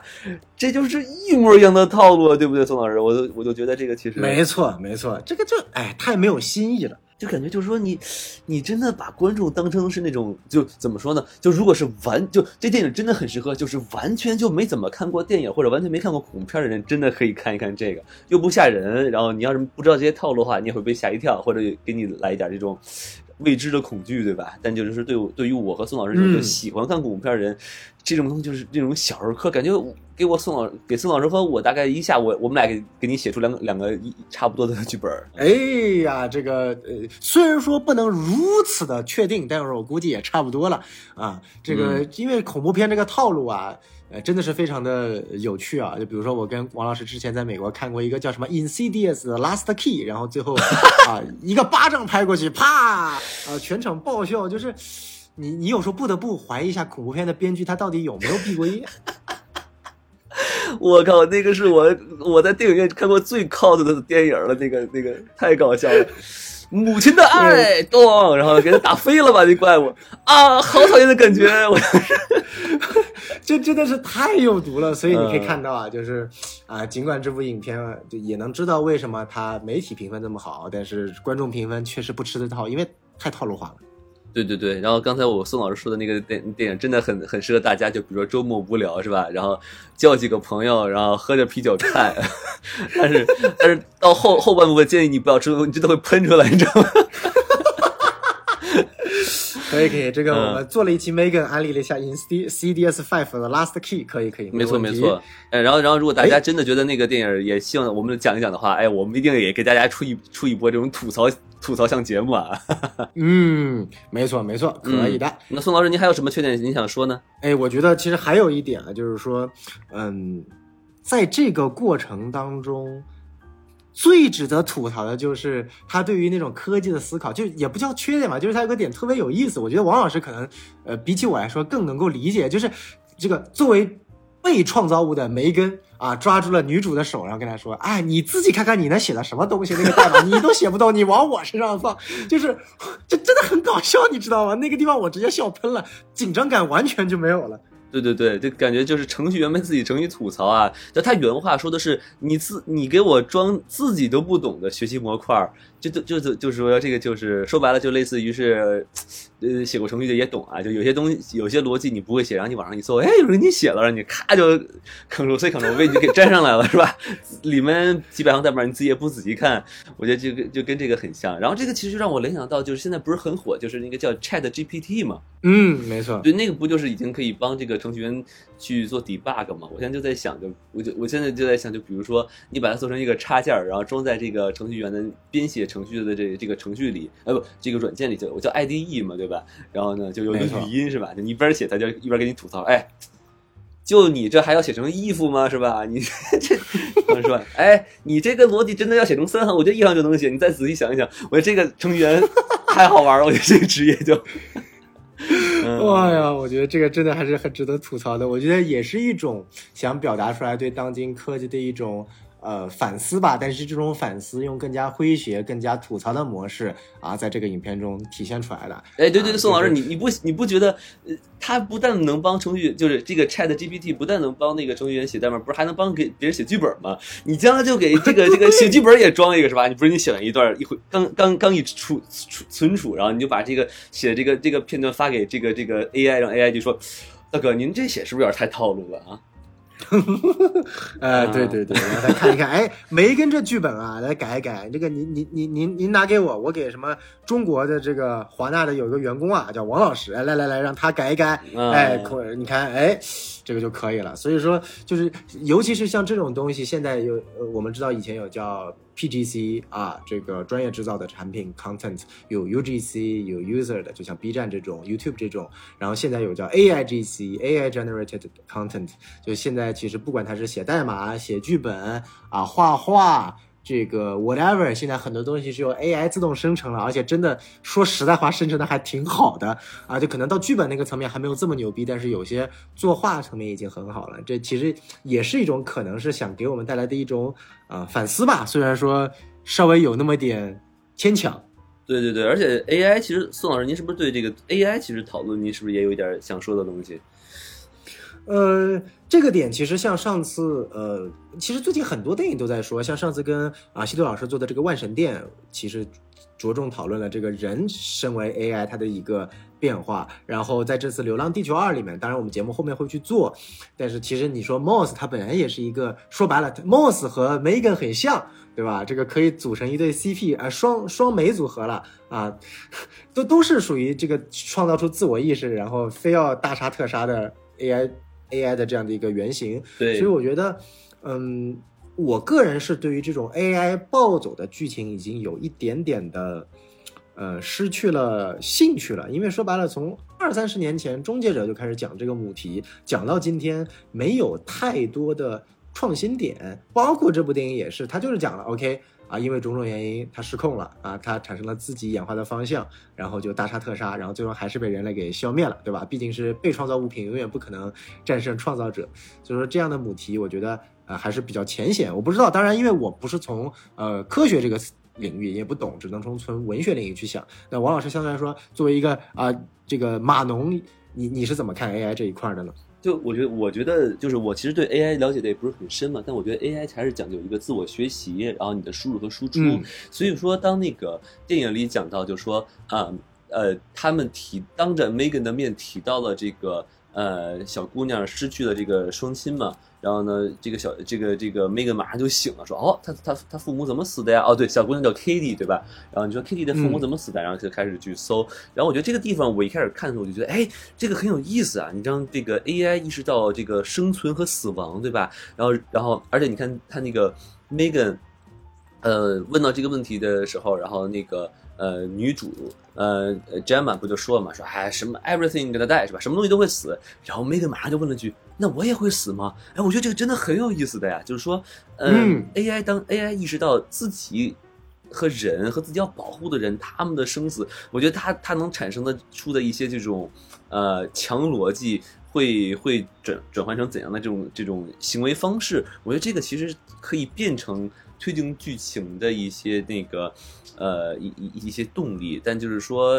这就是一模一样的套路，对不对，宋老师？我都我就觉得这个其实没错没错，这个就哎太没有。新意了，就感觉就是说你，你真的把观众当成是那种，就怎么说呢？就如果是完，就这电影真的很适合，就是完全就没怎么看过电影或者完全没看过恐怖片的人，真的可以看一看这个，又不吓人。然后你要是不知道这些套路的话，你也会被吓一跳，或者给你来一点这种。未知的恐惧，对吧？但就是，对我对于我和宋老师这种喜欢看恐怖片的人，这种东西就是这种小儿科，感觉给我宋老给宋老师和我大概一下，我我们俩给给你写出两个两个差不多的剧本。哎呀，这个呃，虽然说不能如此的确定，但是我估计也差不多了啊。这个因为恐怖片这个套路啊。呃，真的是非常的有趣啊！就比如说，我跟王老师之前在美国看过一个叫什么《Insidious Last Key》，然后最后啊，一个巴掌拍过去，啪，啊，全场爆笑。就是你，你有时候不得不怀疑一下恐怖片的编剧他到底有没有毕过业。我靠，那个是我我在电影院看过最 cos 的电影了，那个那个太搞笑了。母亲的爱，咚，然后给他打飞了吧，那怪物啊，好讨厌的感觉，我 这真的是太有毒了。所以你可以看到啊，就是啊，尽管这部影片就也能知道为什么它媒体评分这么好，但是观众评分确实不吃这套，因为太套路化了。对对对，然后刚才我宋老师说的那个电电影真的很很适合大家，就比如说周末无聊是吧？然后叫几个朋友，然后喝着啤酒看。但是但是到后后半部分建议你不要吃，你真的会喷出来，你知道吗？可以可以，这个嗯我们做了一期 Megan 安利了一下 in C CDS Five 的 Last Key，可以可以，没错没错，，哎，然后然后如果大家真的觉得那个电影也希望我们讲一讲的话，哎，我们一定也给大家出一出一波这种吐槽 吐槽向节目啊。嗯，没错没错，可以的。那宋老师，您还有什么缺点您想说呢？哎，我觉得其实还有一点啊，就是说，嗯，在这个过程当中，最值得吐槽的就是他对于那种科技的思考，就也不叫缺点吧，就是他有个点特别有意思。我觉得王老师可能，呃，比起我来说更能够理解，就是这个作为被创造物的梅根啊，抓住了女主的手，然后跟她说：“哎，你自己看看你那写的什么东西，那个代码你都写不懂，你往我身上放，就是这真的很搞笑，你知道吗？那个地方我直接笑喷了，紧张感完全就没有了。”对对对，就感觉就是程序员们自己程序吐槽啊。就他原话说的是：“你自你给我装自己都不懂的学习模块，就就就就就是说这个就是说白了就类似于是，呃，写过程序的也懂啊。就有些东西有些逻辑你不会写，然后你往上一搜，哎，有人给你写了，然后你咔就 Ctrl C Ctrl V 你就给粘上来了，是吧？里面几百行代码你自己也不仔细看，我觉得这个就跟这个很像。然后这个其实就让我联想到，就是现在不是很火，就是那个叫 Chat GPT 嘛。嗯，没错。对，那个不就是已经可以帮这个程序员去做 debug 嘛？我现在就在想，就我就我现在就在想，就比如说你把它做成一个插件儿，然后装在这个程序员的编写程序的这这个程序里，呃不，这个软件里就我叫 IDE 嘛，对吧？然后呢，就有一个语音是吧？就你一边写，他就一边给你吐槽，哎。就你这还要写成衣服吗？是吧？你这他们说，哎，你这个逻辑真的要写成三行？我觉得一行就能写。你再仔细想一想，我觉得这个程序员太好玩了。我觉得这个职业就，嗯哇呀，我觉得这个真的还是很值得吐槽的。我觉得也是一种想表达出来对当今科技的一种呃反思吧。但是这种反思用更加诙谐、更加吐槽的模式啊，在这个影片中体现出来的。哎，对对宋老师，你你不你不觉得，呃，他不但能帮程序，就是这个 Chat GPT 不但能帮那个程序员写代码，不是还能帮给别人写剧本吗？你将来就给这个这个写剧本也装一个是吧？你不是你写完一段一回刚刚刚一储储存储，然后你就把这个写这个这个片段发给这个这个 AI，让 AI 就说，大哥，您这写是不是有点太套路了啊？呃，啊。对对对，然后来看一看，哎，没跟这剧本啊，来改一改。这个您您您您您拿给我，我给什么中国的这个华纳的有一个员工啊，叫王老师，哎，来来来，让他改一改，嗯哎，可你看，哎，这个就可以了。所以说，就是尤其是像这种东西，现在有呃，我们知道以前有叫 PGC 啊，这个专业制造的产品 content，有 UGC，有 user 的，就像 B 站这种、YouTube 这种，然后现在有叫 AIGC AI generated content，就现在其实不管它是写代码、写剧本啊、画画。这个 whatever，现在很多东西是由 AI 自动生成了，而且真的说实在话，生成的还挺好的啊。就可能到剧本那个层面还没有这么牛逼，但是有些作画层面已经很好了。这其实也是一种可能是想给我们带来的一种呃反思吧，虽然说稍微有那么点牵强。对对对，而且 AI 其实宋老师，您是不是对这个 AI 其实讨论，您是不是也有一点想说的东西？呃，这个点其实像上次，呃，其实最近很多电影都在说，像上次跟啊西多老师做的这个《万神殿》，其实着重讨论了这个人身为 AI 它的一个变化。然后在这次《流浪地球二》里面，当然我们节目后面会去做，但是其实你说 Moss 它本来也是一个，说白了，Moss 和 Megan 很像。对吧？这个可以组成一对 CP 啊，双双美组合了啊，都都是属于这个创造出自我意识，然后非要大杀特杀的 AI AI 的这样的一个原型。对，所以我觉得，嗯，我个人是对于这种 AI 暴走的剧情已经有一点点的，呃，失去了兴趣了。因为说白了，从二三十年前《终结者》就开始讲这个母题，讲到今天，没有太多的创新点。包括这部电影也是，它就是讲了 OK。啊，因为种种原因，它失控了啊，它产生了自己演化的方向，然后就大杀特杀，然后最终还是被人类给消灭了，对吧？毕竟是被创造物品，永远不可能战胜创造者。所以说这样的母题，我觉得呃还是比较浅显。我不知道，当然因为我不是从呃科学这个领域也不懂，只能从从文学领域去想。那王老师相对来说，作为一个啊、这个码农，你你是怎么看 AI 这一块的呢？就我觉得，我觉得就是我其实对 AI 了解的也不是很深嘛，但我觉得 AI 还是讲究一个自我学习，然后你的输入和输出。嗯所以说，当那个电影里讲到，就说啊呃他们提当着 Megan 的面提到了这个呃小姑娘失去了这个双亲嘛，然后呢，这个小这个这个 Megan 马上就醒了，说哦，她她她父母怎么死的呀？哦，对，小姑娘叫 Kitty 对吧？然后你说 Kitty 的父母怎么死的？然后就开始去搜，然后我觉得这个地方我一开始看的时候我就觉得，哎，这个很有意思啊！你让这个 AI 意识到这个生存和死亡，对吧？然后然后而且你看他那个 Megan。呃，问到这个问题的时候，然后那个呃女主呃 Gemma 不就说了嘛，说哎什么 everything gonna die 是吧？什么东西都会死。然后 Megan 马上就问了句，那我也会死吗？哎，我觉得这个真的很有意思的呀，就是说，嗯，AI 当 AI 意识到自己和人和自己要保护的人他们的生死，我觉得它它能产生的出的一些这种呃强逻辑，会会转转换成怎样的这种这种行为方式？我觉得这个其实可以变成。推进剧情的一些那个，呃，一一一些动力，但就是说，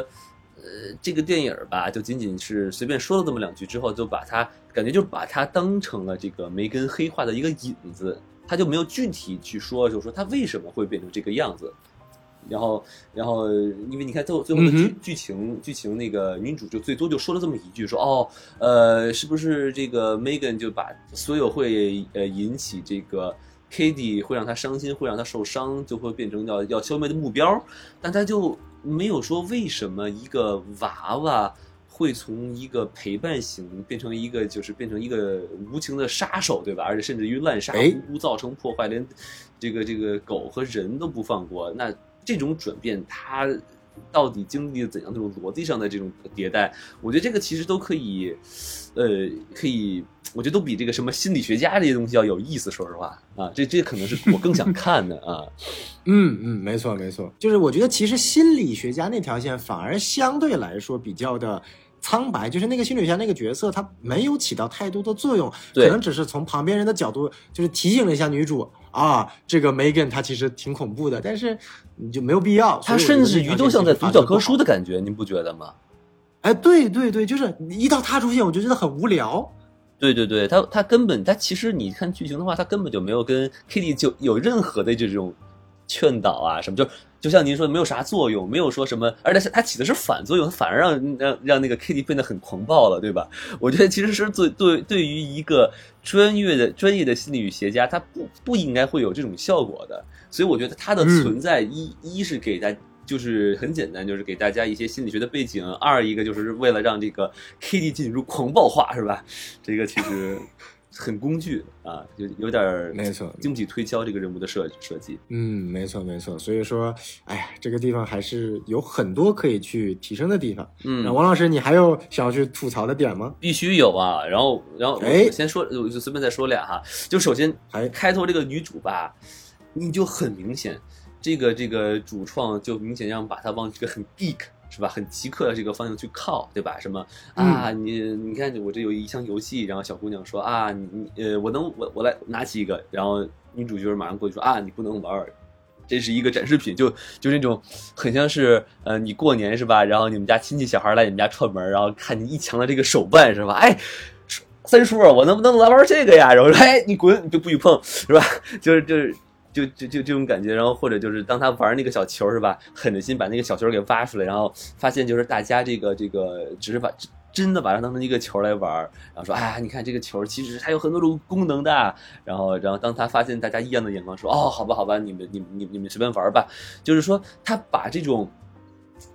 呃，这个电影吧，就仅仅是随便说了这么两句之后，就把它感觉就把它当成了这个梅根黑化的一个引子，他就没有具体去说，就说他为什么会变成这个样子。然后，然后，因为你看最后最后的剧剧情，剧情那个女主就最多就说了这么一句，说哦，呃，是不是这个 Megan 就把所有会呃引起这个。Kitty 会让他伤心，会让他受伤，就会变成要要消灭的目标，但他就没有说为什么一个娃娃会从一个陪伴型变成一个就是变成一个无情的杀手，对吧？而且甚至于滥杀无辜，造成破坏，连这个这个狗和人都不放过。那这种转变，他到底经历了怎样这种逻辑上的这种迭代？我觉得这个其实都可以，呃，可以。我觉得都比这个什么心理学家这些东西要有意思。说实话啊，这这可能是我更想看的啊。嗯嗯，没错没错，就是我觉得其实心理学家那条线反而相对来说比较的苍白，就是那个心理学家那个角色他没有起到太多的作用，可能只是从旁边人的角度就是提醒了一下女主啊，这个 Megan 她其实挺恐怖的，但是你就没有必要。他甚至于都像在读教科书的感觉，您不觉得吗？哎，对对对，就是一到他出现，我就觉得很无聊。对对对，他他根本他其实你看剧情的话，他根本就没有跟 Kitty 就有任何的这种劝导啊什么，就就像您说的没有啥作用，没有说什么，而且它起的是反作用，反而让让让那个 Kitty 变得很狂暴了，对吧？我觉得其实是对对对于一个专业的专业的心理学家，他不不应该会有这种效果的，所以我觉得它的存在一一是给大。就是很简单，就是给大家一些心理学的背景。二一个就是为了让这个 Kitty 进入狂暴化，是吧？这个其实很工具啊，就有点没错，经不起推敲这个人物的设设计。嗯，没错没错。所以说，哎呀，这个地方还是有很多可以去提升的地方。嗯，王老师，你还有想要去吐槽的点吗？必须有啊。然后，然后我先说，我就随便再说俩哈。就首先，还开头这个女主吧，你就很明显。这个这个主创就明显让把她往这个很 geek 是吧，很极客的这个方向去靠，对吧？什么啊？你你看我这有一箱游戏，然后小姑娘说啊，你你呃，我能我我来拿起一个，然后女主角马上过去说啊，你不能玩，这是一个展示品，就就那种很像是呃，你过年是吧？然后你们家亲戚小孩来你们家串门，然后看你一墙的这个手办是吧？哎，三叔，我能不能来玩这个呀？然后说哎，你滚，你就不许碰，是吧？就 是就是。就就就这种感觉，然后或者就是当他玩那个小球是吧，狠着心把那个小球给挖出来，然后发现就是大家这个这个只是把真的把它当成一个球来玩，然后说哎呀，你看这个球其实它有很多种功能的，然后然后当他发现大家异样的眼光，说哦，好吧好吧，你们你们你们你们随便玩吧，就是说他把这种。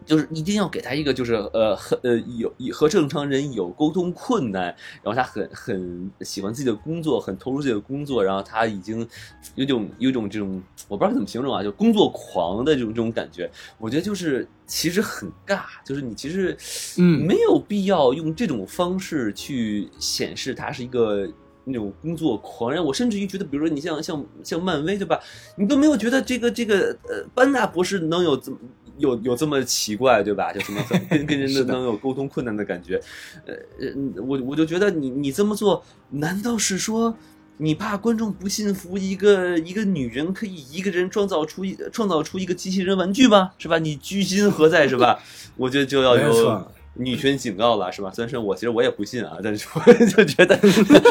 就是一定要给他一个，就是呃，很呃有和正常人有沟通困难，然后他很很喜欢自己的工作，很投入自己的工作，然后他已经有种有种这种我不知道怎么形容啊，就工作狂的这种这种感觉。我觉得就是其实很尬，就是你其实嗯没有必要用这种方式去显示他是一个那种工作狂人。我甚至于觉得，比如说你像像像漫威对吧，你都没有觉得这个这个呃班纳博士能有这么。有有这么奇怪，对吧？就什么 跟跟人能有沟通困难的感觉，呃呃，我我就觉得你你这么做，难道是说你怕观众不信服一个一个女人可以一个人创造出一创造出一个机器人玩具吗？是吧？你居心何在？是吧？我觉得就要有女权警告了，是吧？虽然说我其实我也不信啊，但是我就觉得，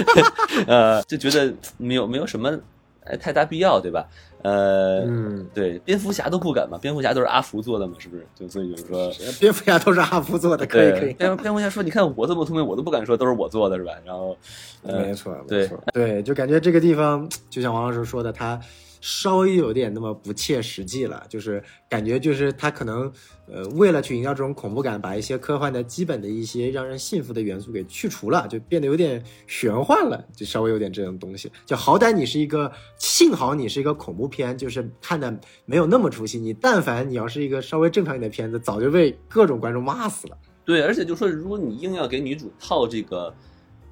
呃，就觉得没有没有什么。哎，太大必要，对吧？呃，嗯，对，蝙蝠侠都不敢嘛，蝙蝠侠都是阿福做的嘛，是不是？就所以就是说，蝙蝠侠都是阿福做的，可以可对，以。蝙蝙蝠侠说，你看我这么聪明，我都不敢说都是我做的，是吧？然后，呃没，错，对没错，对，就感觉这个地方，就像王老师说的，他稍微有点那么不切实际了，就是感觉就是他可能呃为了去营造这种恐怖感，把一些科幻的基本的一些让人信服的元素给去除了，就变得有点玄幻了，就稍微有点这种东西。就好歹你是一个，幸好你是一个恐怖片，就是看的没有那么出戏。你但凡你要是一个稍微正常一点的片子，早就被各种观众骂死了。对，而且就说，如果你硬要给女主套这个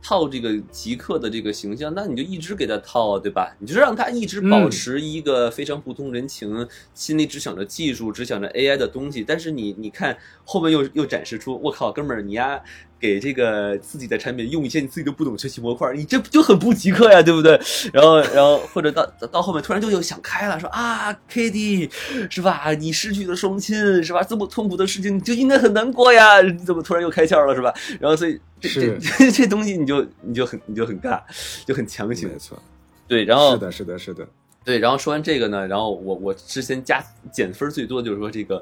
套这个极客的这个形象，那你就一直给他套，对吧？你就让他一直保嗯持一个非常不通人情，心里只想着技术，只想着 AI 的东西。但是你你看后面又又展示出，我靠，哥们儿，你呀给这个自己的产品用一些你自己都不懂学习模块，你这 就很不极客呀，对不对？然后然后或者到到后面突然就又想开了，说啊，Kitty 是吧？你失去了双亲是吧？这么痛苦的事情你就应该很难过呀，你怎么突然又开窍了是吧？然后所以这这这这东西你就你就很你就很尬，就很强行没。错，对，然后是的，是的，是的。对，然后说完这个呢，然后我我之前加减分最多就是说这个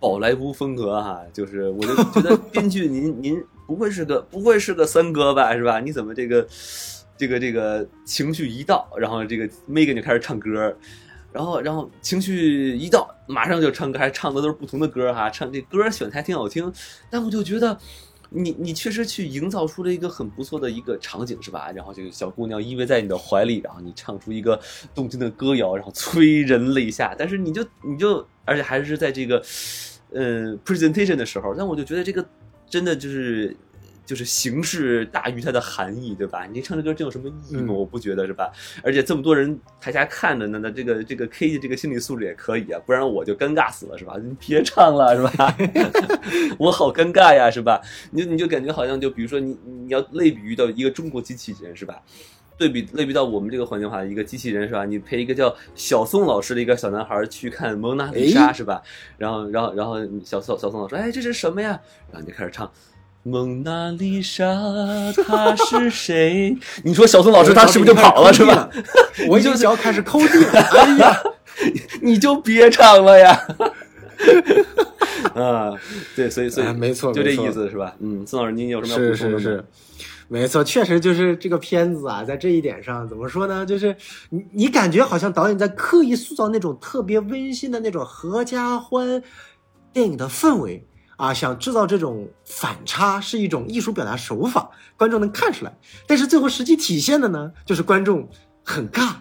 宝莱坞风格哈、就是我就觉得编剧您您不会是个不会是个三哥吧是吧？你怎么这个这个这个情绪一到，然后这个 Megan 就开始唱歌。然后，然后情绪一到，马上就唱歌，还唱的都是不同的歌哈，唱这歌选的还挺好听，但我就觉得，你你确实去营造出了一个很不错的一个场景是吧？然后这个小姑娘依偎在你的怀里，然后你唱出一个动听的歌谣，然后催人泪下。但是你就你就，而且还是在这个呃 presentation 的时候，但我就觉得这个真的就是。就是形式大于它的含义，对吧？你唱这歌真有什么意义吗？嗯我不觉得，是吧？而且这么多人台下看着呢，那这个这个 K 的这个心理素质也可以啊，不然我就尴尬死了，是吧？你别唱了，是吧？我好尴尬呀，是吧？你你就感觉好像就比如说你你要类比于到一个中国机器人，是吧？对比类比到我们这个环境话，一个机器人是吧？你陪一个叫小宋老师的一个小男孩去看《蒙娜丽莎》哎是吧？然后然后然后小宋小宋老师，哎，这是什么呀？然后你就开始唱。蒙娜丽莎，她是谁？你说小宋老师他是不是就跑了，是吧？？我已经脚开始抠地了。哎呀，你就别唱了呀。啊，对，所以所以、哎没错就这意思是吧？嗯，宋老师，您有什么要补是充的吗？是是，没错，确实就是这个片子啊，在这一点上怎么说呢？就是你你感觉好像导演在刻意塑造那种特别温馨的那种合家欢电影的氛围啊，想制造这种反差是一种艺术表达手法，观众能看出来。但是最后实际体现的呢，就是观众很尬，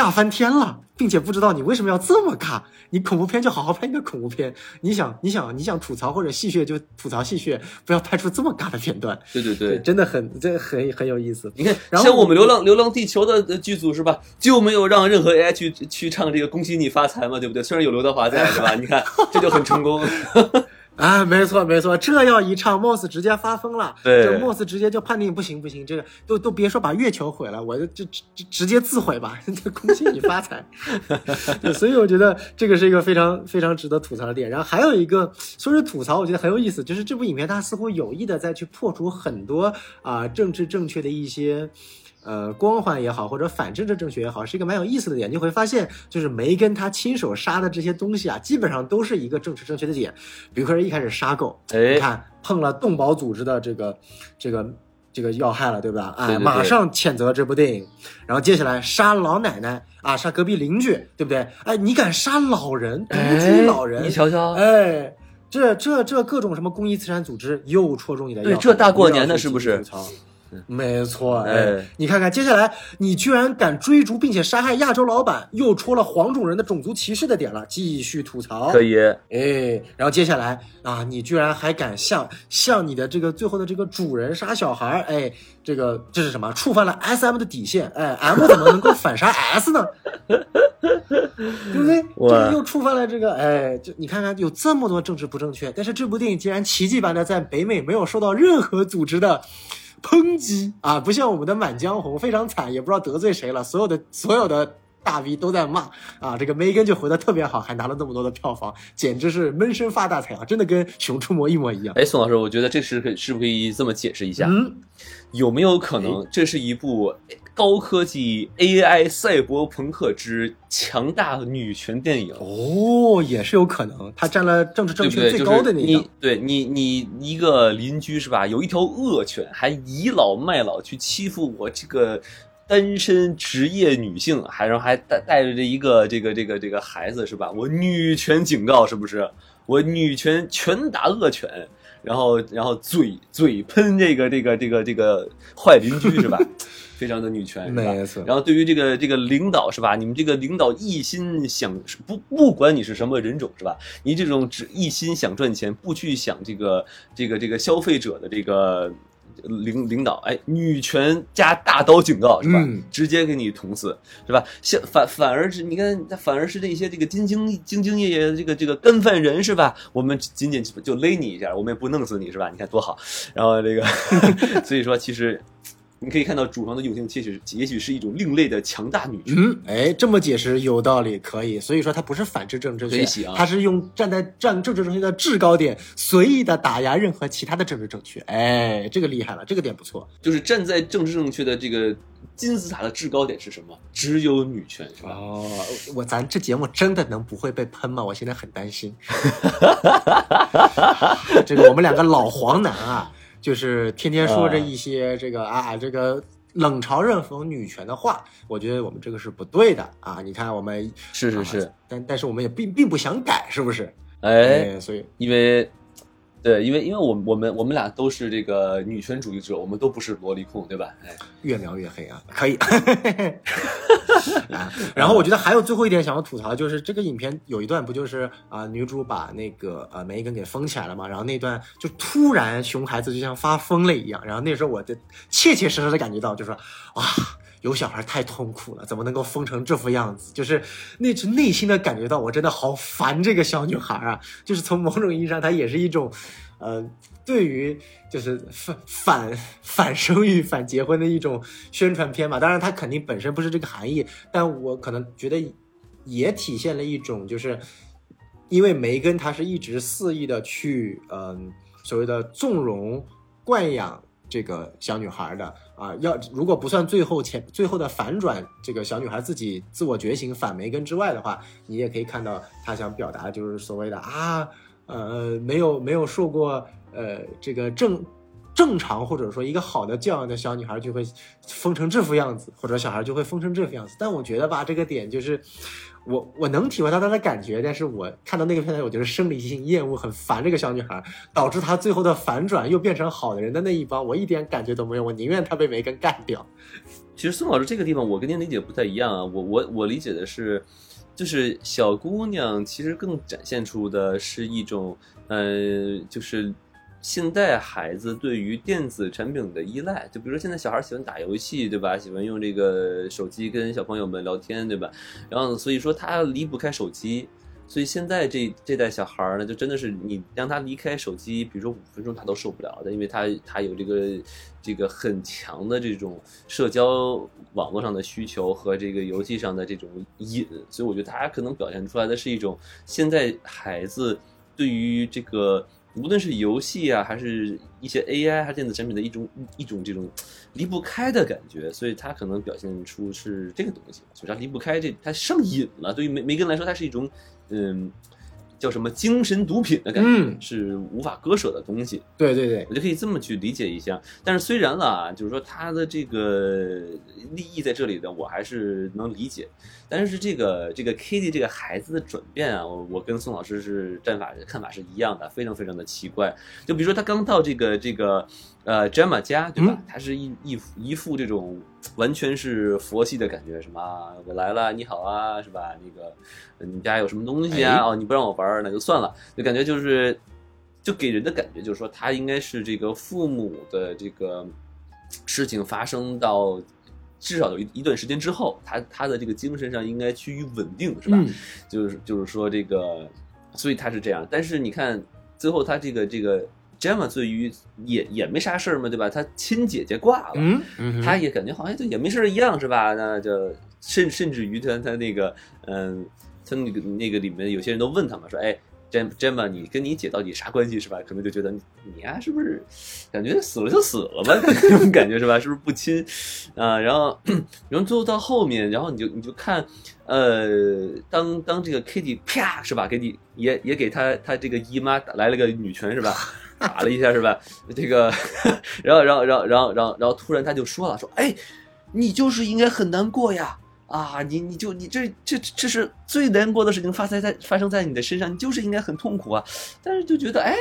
尬翻天了，并且不知道你为什么要这么尬。你恐怖片就好好拍一个恐怖片，你想你想你想吐槽或者戏谑就吐槽戏谑，不要拍出这么尬的片段。对对对，对。真的很这很很有意思。你看，然后像我们《流浪流浪地球》的呃剧组是吧，就没有让任何 AI 去去唱这个“恭喜你发财”嘛，对不对？虽然有刘德华在，是吧？你看这就很成功。啊，没错没错，这要一唱，Moss 直接发疯了。对这 Moss 直接就判定不行不行，这个都都别说把月球毁了，我就就直直直接自毁吧，恭喜你发财。对，所以我觉得这个是一个非常非常值得吐槽的点。然后还有一个说是吐槽，我觉得很有意思，就是这部影片它似乎有意的在去破除很多啊、政治正确的一些。呃，光环也好，或者反政治正确也好，是一个蛮有意思的点。你会发现，就是梅根他亲手杀的这些东西啊，基本上都是一个政治正确的点。比如说一开始杀狗，哎你看碰了动保组织的这个这个这个要害了，对吧？哎，对对对马上谴责这部电影。然后接下来杀老奶奶啊，杀隔壁邻居，对不对？哎，你敢杀老人，独居老人，你瞧瞧，哎，这这这各种什么公益慈善组织又戳中你的对这大过年的是不是？没错，哎哎，你看看接下来，你居然敢追逐并且杀害亚洲老板，又戳了黄种人的种族歧视的点了，继续吐槽。可以，哎，然后接下来啊，你居然还敢向向你的这个最后的这个主人杀小孩儿，哎，这个这是什么？触犯了 S M 的底线，哎，M 怎么能够反杀 S 呢？对不对？这个又触犯了这个，哎，就你看看有这么多政治不正确，但是这部电影竟然奇迹般的在北美没有受到任何组织的。抨击啊，不像我们的《满江红》非常惨，也不知道得罪谁了，所有的所有的大 V 都在骂啊，这个梅根就回的特别好，还拿了那么多的票房，简直是闷声发大财啊！真的跟《熊出没》一模一样。哎，宋老师，我觉得这是可是不是可以这么解释一下？嗯，有没有可能这是一部高科技 AI 赛博朋克之强大女权电影？哦，也是有可能，它占了政治正？确最高的那一档你，对你，你一个邻居是吧？有一条恶犬，还倚老卖老去欺负我这个单身职业女性，还然后还带带着这一个这个这个这个孩子是吧？我女权警告是不是？我女权拳打恶犬，然后然后嘴嘴喷这个这个这个这个坏邻居是吧？非常的女权，没错然后对于这个这个领导是吧？你们这个领导一心想不不管你是什么人种是吧？你这种只一心想赚钱，不去想这个这个这个消费者的这个领领导，哎，女权加大刀警告是吧？嗯直接给你捅死是吧？像反反而是你看，反而是那些这个兢兢兢兢业业的这个这个干饭人是吧？我们仅仅就勒你一下，我们也不弄死你是吧？你看多好。然后这个，所以说其实。你可以看到主房的用心，其实也许是一种另类的强大女权。嗯，哎，这么解释有道理，可以。所以说它不是反制政治正确它啊，他是用站在站政治正确的制高点，随意的打压任何其他的政治正确。哎，这个厉害了，这个点不错。就是站在政治正确的这个金字塔的制高点是什么？只有女权，是吧？哦，我咱这节目真的能不会被喷吗？我现在很担心。这个我们两个老黄男啊，就是天天说着一些这个啊这个冷嘲热讽女权的话，我觉得我们这个是不对的啊。你看我们是是是啊但但是我们也并并不想改，是不是？哎，所以因为，对，因为因为我们我们我们俩都是这个女权主义者，我们都不是萝莉控，对吧？哎，越描越黑啊，可以。然后我觉得还有最后一点想要吐槽，就是这个影片有一段不就是啊、女主把那个呃梅根给封起来了嘛，然后那段就突然熊孩子就像发疯了一样，然后那时候我就切切实实的感觉到，就是说哇。有小孩太痛苦了，怎么能够疯成这副样子？就是那是内心的感觉到，我真的好烦这个小女孩啊！就是从某种意义上，她也是一种，呃，对于就是反反反生育、反结婚的一种宣传片嘛。当然，它肯定本身不是这个含义，但我可能觉得也体现了一种，就是因为梅根她是一直肆意的去，嗯、所谓的纵容、惯养这个小女孩的啊。要如果不算最后前最后的反转，这个小女孩自己自我觉醒反梅根之外的话，你也可以看到她想表达就是所谓的啊，呃，没有没有受过呃这个正。正常或者说一个好的教养的小女孩就会疯成这副样子，或者小孩就会疯成这副样子。但我觉得吧，这个点就是我我能体会到她的感觉，但是我看到那个片段，我觉得生理性厌恶，很烦这个小女孩，导致她最后的反转又变成好的人的那一方，我一点感觉都没有，我宁愿她被梅根干掉。其实宋老师这个地方，我跟您理解不太一样啊。我我我理解的是，就是小姑娘其实更展现出的是一种，呃，就是现代孩子对于电子产品的依赖。就比如说现在小孩喜欢打游戏，对吧？喜欢用这个手机跟小朋友们聊天，对吧？然后所以说他离不开手机。所以现在这这代小孩呢，就真的是你让他离开手机，比如说五分钟他都受不了的，因为他他有这个这个很强的这种社交网络上的需求和这个游戏上的这种瘾，所以我觉得他可能表现出来的是一种现在孩子对于这个无论是游戏啊，还是一些 AI 还是电子产品的一种一种这种离不开的感觉，所以它可能表现出是这个东西，就是它离不开这，它上瘾了。对于梅梅根来说，它是一种嗯叫什么精神毒品的感觉，嗯是无法割舍的东西。对对对，我就可以这么去理解一下。但是虽然啦，就是说他的这个利益在这里的，我还是能理解。但是这个这个 Kitty 这个孩子的转变啊，我我跟宋老师是战法看法是一样的，非常非常的奇怪。就比如说他刚到这个这个呃 Gemma 家，对吧？嗯他是一一一副这种完全是佛系的感觉，什么啊我来了，你好啊，是吧？那个呃你们家有什么东西啊？哎哦，你不让我玩儿，那就算了。就感觉就是，就给人的感觉就是说，他应该是这个父母的这个事情发生到至少有一一段时间之后，他他的这个精神上应该趋于稳定，是吧？嗯就是就是说这个，所以他是这样。但是你看最后他这个这个 Gemma 对于也也没啥事儿嘛，对吧？她亲姐姐挂了，嗯嗯哼，他也感觉好像就也没事儿一样，是吧？那就甚甚至于她她那个嗯，她那个那个里面有些人都问她嘛，说哎。Jam 你跟你姐到底啥关系是吧？可能就觉得你呀、是不是感觉死了就死了吧，那种感觉是吧？是不是不亲啊？然后然后最后到后面，然后你就你就看，呃，当当这个 Kitty 啪是吧，给你也也给他他这个姨妈来了个女拳是吧？打了一下是吧？这个，然后然后然后然后然后突然他就说了说，哎，你就是应该很难过呀。啊，你你就你这这这是最难过的事情发生在发生在你的身上，你就是应该很痛苦啊。但是就觉得，哎，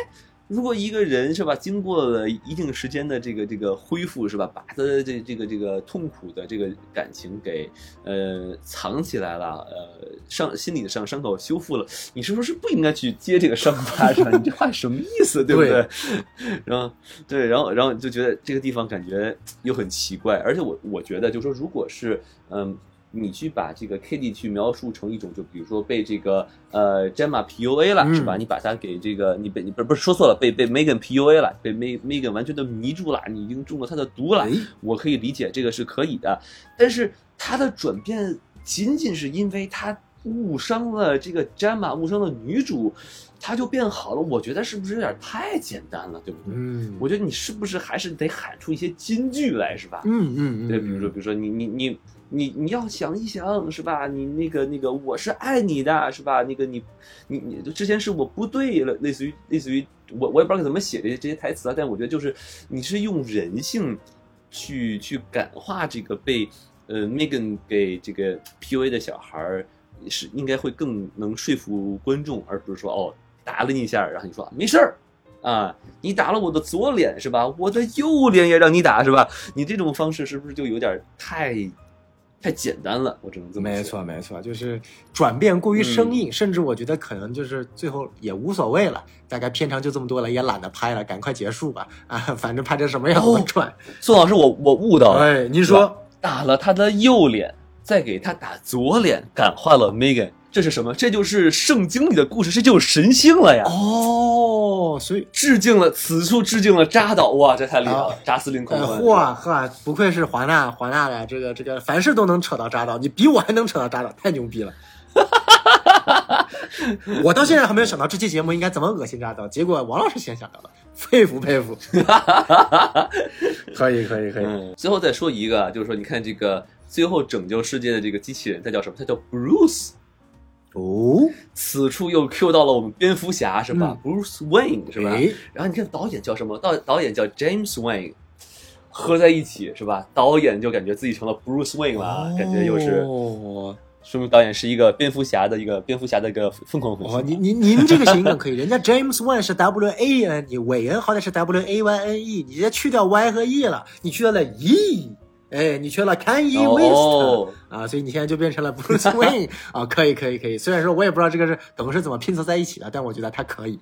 如果一个人是吧，经过了一定时间的这个这个恢复是吧，把他的这这个这个痛苦的这个感情给呃藏起来了，呃伤心理的伤伤口修复了，你是不是不应该去接这个伤疤上？你这话什么意思，对不对？然后对，然后然后就觉得这个地方感觉又很奇怪，而且我我觉得就是说，如果是嗯。你去把这个 Kitty 去描述成一种，就比如说被这个呃 Gemma PUA 了，是吧？你把它给这个你被你不是不是说错了，被被 Megan PUA 了，被 Meg Megan 完全的迷住了，你已经中了他的毒了。我可以理解这个是可以的，但是他的转变仅仅是因为他误伤了这个 Gemma，误伤了女主，他就变好了。我觉得是不是有点太简单了，对不对？嗯，我觉得你是不是还是得喊出一些金句来，是吧？嗯嗯嗯，对，比如说比如说你你你。你你要想一想是吧？你那个那个我是爱你的，是吧？那个你你你之前是我不对了，类似于类似于我我也不知道怎么写这些这些台词啊，但我觉得就是你是用人性去去感化这个被呃 Megan 给这个 PUA 的小孩儿，是应该会更能说服观众，而不是说哦打了你一下，然后你说没事儿啊，你打了我的左脸是吧？我的右脸也让你打是吧？你这种方式是不是就有点太？太简单了，我只能这么说。没错，没错，就是转变过于生硬，甚至我觉得可能就是最后也无所谓了，大概片长就这么多了，也懒得拍了，赶快结束吧。啊，反正拍成什么样我转。宋老师，我我悟到了。哎，您说打了他的右脸，再给他打左脸，感化了 Megan。这是什么？这就是圣经里的故事，这就是神性了呀！哦，所以致敬了，此处致敬了扎导，哇，这太厉害了！扎斯林空嚯呵，不愧是华纳，华纳的这个这个，凡事都能扯到扎导，你比我还能扯到扎导，太牛逼了！我到现在还没有想到这期节目应该怎么恶心扎导，结果王老师先想到了，佩服佩服！可以可以可以。最后再说一个，就是说，你看这个最后拯救世界的这个机器人，它叫什么？它叫 Bruce。哦，此处又 Q 到了我们蝙蝠侠是吧？Bruce Wayne 是吧？然后你看导演叫什么？导导演叫 James Wayne，合在一起是吧？导演就感觉自己成了 Bruce Wayne 了，感觉又是，说明导演是一个蝙蝠侠的一个蝙蝠侠的一个疯狂粉丝。哦，您您您这个谐音梗可以，人家 James Wayne 是 W A N，你韦恩好歹是 W A Y N E，你直接去掉 Y 和 E 了，你去掉了 E。哎，你缺了 Kanye West 啊，所以你现在就变成了 Bruce Wayne 啊，可以可以可以。虽然说我也不知道这个是梗是怎么拼凑在一起的，但我觉得他可以。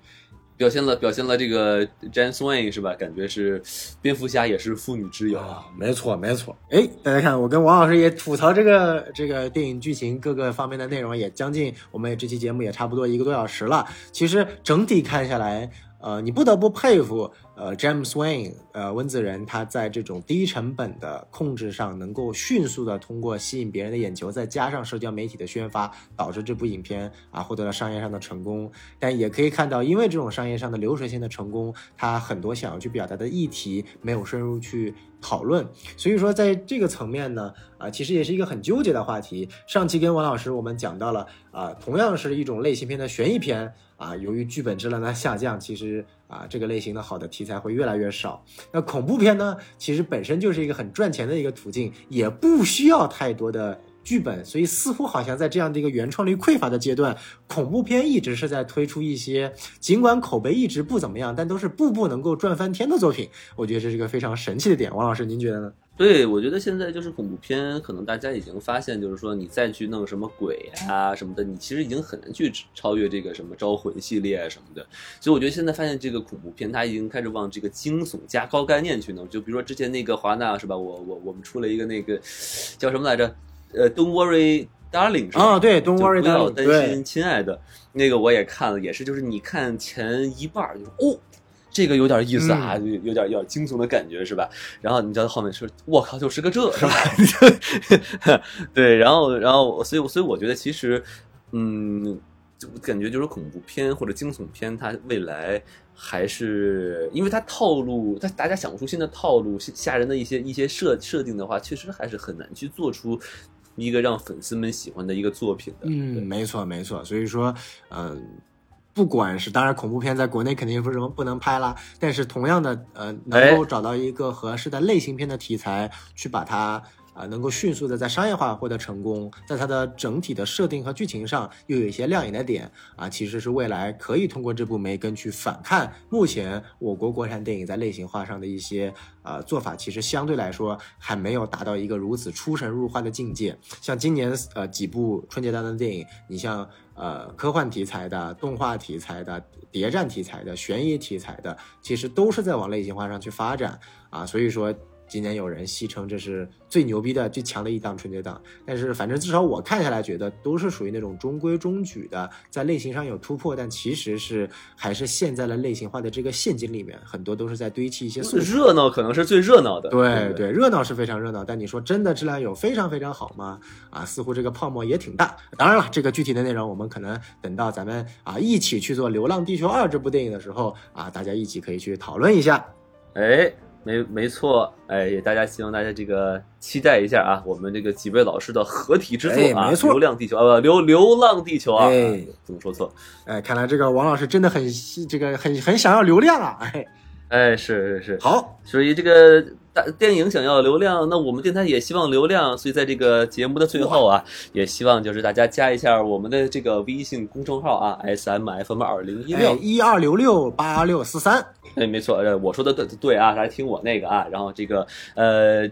表现了表现了这个 James Wayne 是吧？感觉是蝙蝠侠也是妇女之友啊，没错没错。哎，大家看，我跟王老师也吐槽这个这个电影剧情各个方面的内容，也将近我们这期节目也差不多一个多小时了。其实整体看下来。呃，你不得不佩服，呃，James Wayne，呃，温子仁他在这种低成本的控制上，能够迅速的通过吸引别人的眼球，再加上社交媒体的宣发，导致这部影片啊获得了商业上的成功。但也可以看到，因为这种商业上的流水线的成功，他很多想要去表达的议题没有深入去讨论。所以说，在这个层面呢，啊，其实也是一个很纠结的话题。上期跟王老师我们讲到了，啊，同样是一种类型片的悬疑片。啊，由于剧本质量的下降，其实啊，这个类型的好的题材会越来越少。那恐怖片呢，其实本身就是一个很赚钱的一个途径，也不需要太多的剧本，所以似乎好像在这样的一个原创力匮乏的阶段，恐怖片一直是在推出一些尽管口碑一直不怎么样，但都是步步能够赚翻天的作品。我觉得这是一个非常神奇的点。王老师，您觉得呢？对，我觉得现在就是恐怖片，可能大家已经发现，就是说你再去弄什么鬼啊什么的，你其实已经很难去超越这个什么招魂系列什么的。所以我觉得现在发现这个恐怖片，它已经开始往这个惊悚加高概念去弄。就比如说之前那个华纳是吧？我我我们出了一个那个叫什么来着？呃，Don't worry, darling 是吧？啊，对，Don't worry, darling，不要担心，亲爱的。那个我也看了，也是，就是你看前一半就是哦。这个有点意思啊，嗯有有点有点惊悚的感觉是吧？然后你知道后面说，我靠，就是个这 是吧？对，然后然后所以所以我觉得其实，嗯，就感觉就是恐怖片或者惊悚片，它未来还是因为它套路，它大家想不出新的套路，吓人的一些一些设设定的话，确实还是很难去做出一个让粉丝们喜欢的一个作品的。嗯，没错没错，所以说，嗯、不管是当然恐怖片在国内肯定不能不能拍啦，但是同样的，呃，能够找到一个合适的类型片的题材，去把它。啊、能够迅速的在商业化获得成功，在它的整体的设定和剧情上又有一些亮眼的点啊，其实是未来可以通过这部《梅根》去反看目前我国国产电影在类型化上的一些呃做法，其实相对来说还没有达到一个如此出神入化的境界。像今年呃几部春节档的电影，你像呃科幻题材的、动画题材的、谍战题材的、悬疑题材的，其实都是在往类型化上去发展啊。所以说，今年有人戏称这是最牛逼的、最强的一档春节档。但是反正至少我看下来，觉得都是属于那种中规中矩的，在类型上有突破，但其实是还是陷在了类型化的这个陷阱里面，很多都是在堆砌一些素。热闹可能是最热闹的，对不对，热闹是非常热闹，但你说真的质量有非常非常好吗？啊，似乎这个泡沫也挺大。当然了，这个具体的内容我们可能等到咱们啊一起去做《流浪地球二》这部电影的时候啊，大家一起可以去讨论一下。哎，没没错，哎，也大家希望大家这个期待一下啊，我们这个几位老师的合体之作啊，哎没错流浪地球》啊，不，流流浪地球啊，哎怎么说错？哎，看来这个王老师真的很这个很很想要流量啊！哎，哎，是是是，好，所以这个大电影想要流量，那我们电台也希望流量，所以在这个节目的最后啊，也希望就是大家加一下我们的这个微信公众号啊，S M F M 二零一哎，六。一二六六八六四三，哎，没错，呃，我说的对对啊，大家听我那个啊，然后这个呃，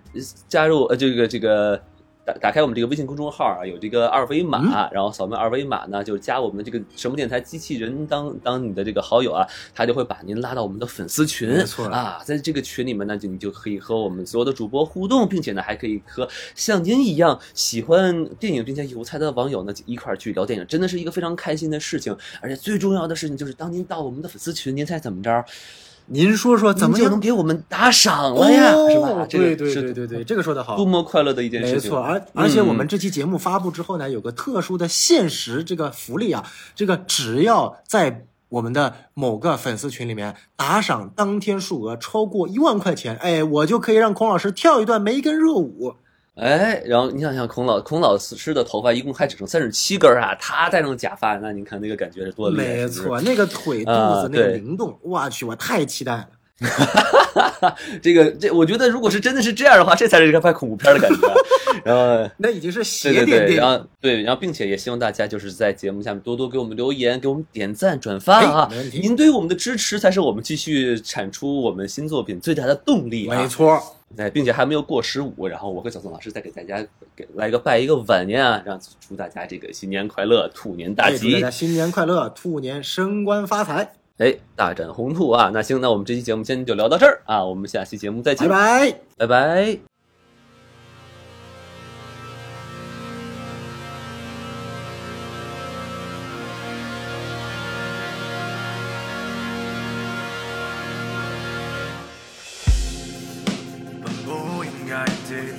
加入呃这个这个。打打开我们这个微信公众号啊，有这个二维码，然后扫描二维码呢，就加我们的这个什么电台机器人当当你的这个好友啊，他就会把您拉到我们的粉丝群，没错啊，在这个群里面呢，就你就可以和我们所有的主播互动，并且呢，还可以和像您一样喜欢电影并且有才的网友呢一块儿去聊电影，真的是一个非常开心的事情。而且最重要的事情就是，当您到我们的粉丝群，您猜怎么着？您说说怎么就能？给我们打赏了呀，是吧哦？这个对对对对对，这个说的好多。么快乐的一件事情。没错，而而且我们嗯这期节目发布之后呢，有个特殊的限时这个福利啊，这个只要在我们的某个粉丝群里面打赏当天数额超过一万块钱，哎，我就可以让孔老师跳一段梅根热舞。哎，然后你想想，孔老孔老师的头发一共还只剩三十七根儿啊，他戴上假发，那你看那个感觉是多厉害！没错，那个腿肚啊子那个灵动，我去，我太期待了。这个这，我觉得如果是真的是这样的话，这才是一个拍恐怖片的感觉啊。然后。那已经是对邪点电影。然后对，然后并且也希望大家就是在节目下面多多给我们留言，给我们点赞、转发啊您对我们的支持才是我们继续产出我们新作品最大的动力啊！没错，哎，并且还没有过十五，然后我和小宋老师再给大家给来个拜一个晚年啊，让祝大家这个新年快乐，兔年大吉大吉家，新年快乐，兔年升官发财，哎，大展宏图啊！那行，那我们这期节目今天就聊到这儿啊，我们下期节目再见，拜拜。拜拜。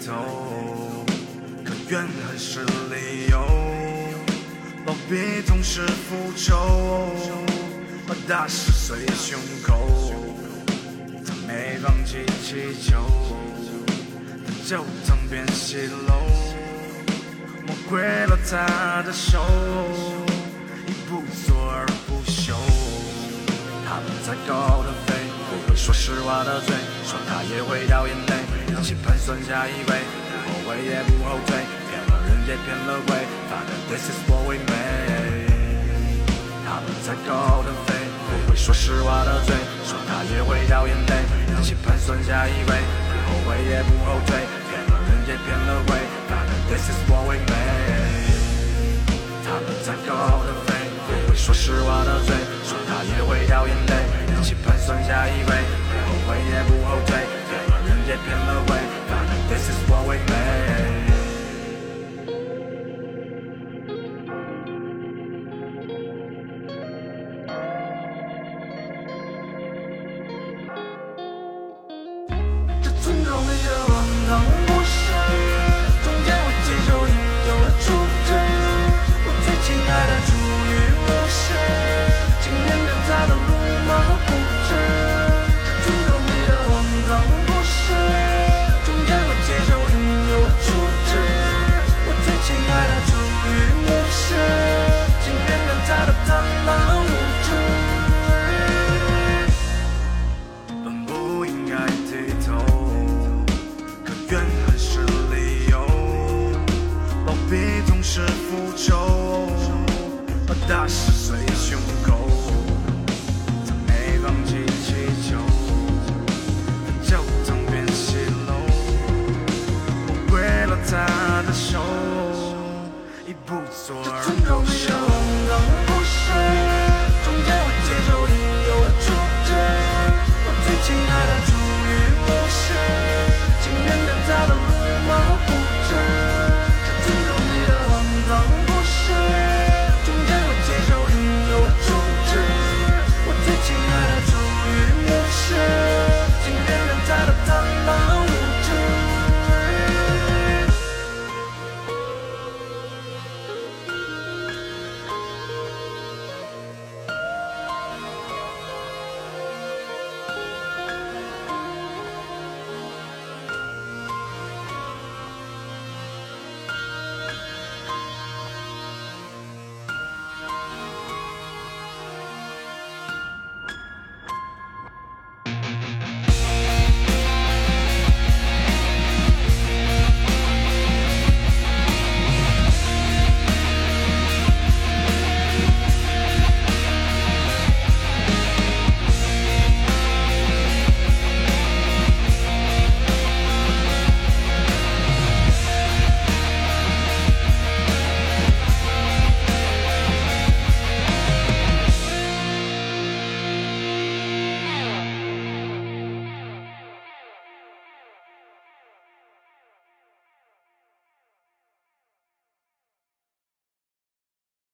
走，可怨恨是理由。逃避总是复仇，把大石碎胸口。他没放弃祈求，但就曾变泄露，魔鬼了他的手，一不做二不休。他们在高的飞，不会说实话的嘴，说他也会掉眼泪，一起盘算下一位，不后悔也不后退，骗了人也骗了鬼，反正 this is what we made。他们在高傲的飞，不会说实话的嘴，说他也会掉眼泪，一起盘算下一位，不后悔也不后退，骗了人也骗了鬼，反正 this is what we made。他们在高傲的飞，不会说实话的嘴，说他也会掉眼泪，一起盘算下一位，不后悔也不后退，骗了人也骗了鬼，反正 this is what we made。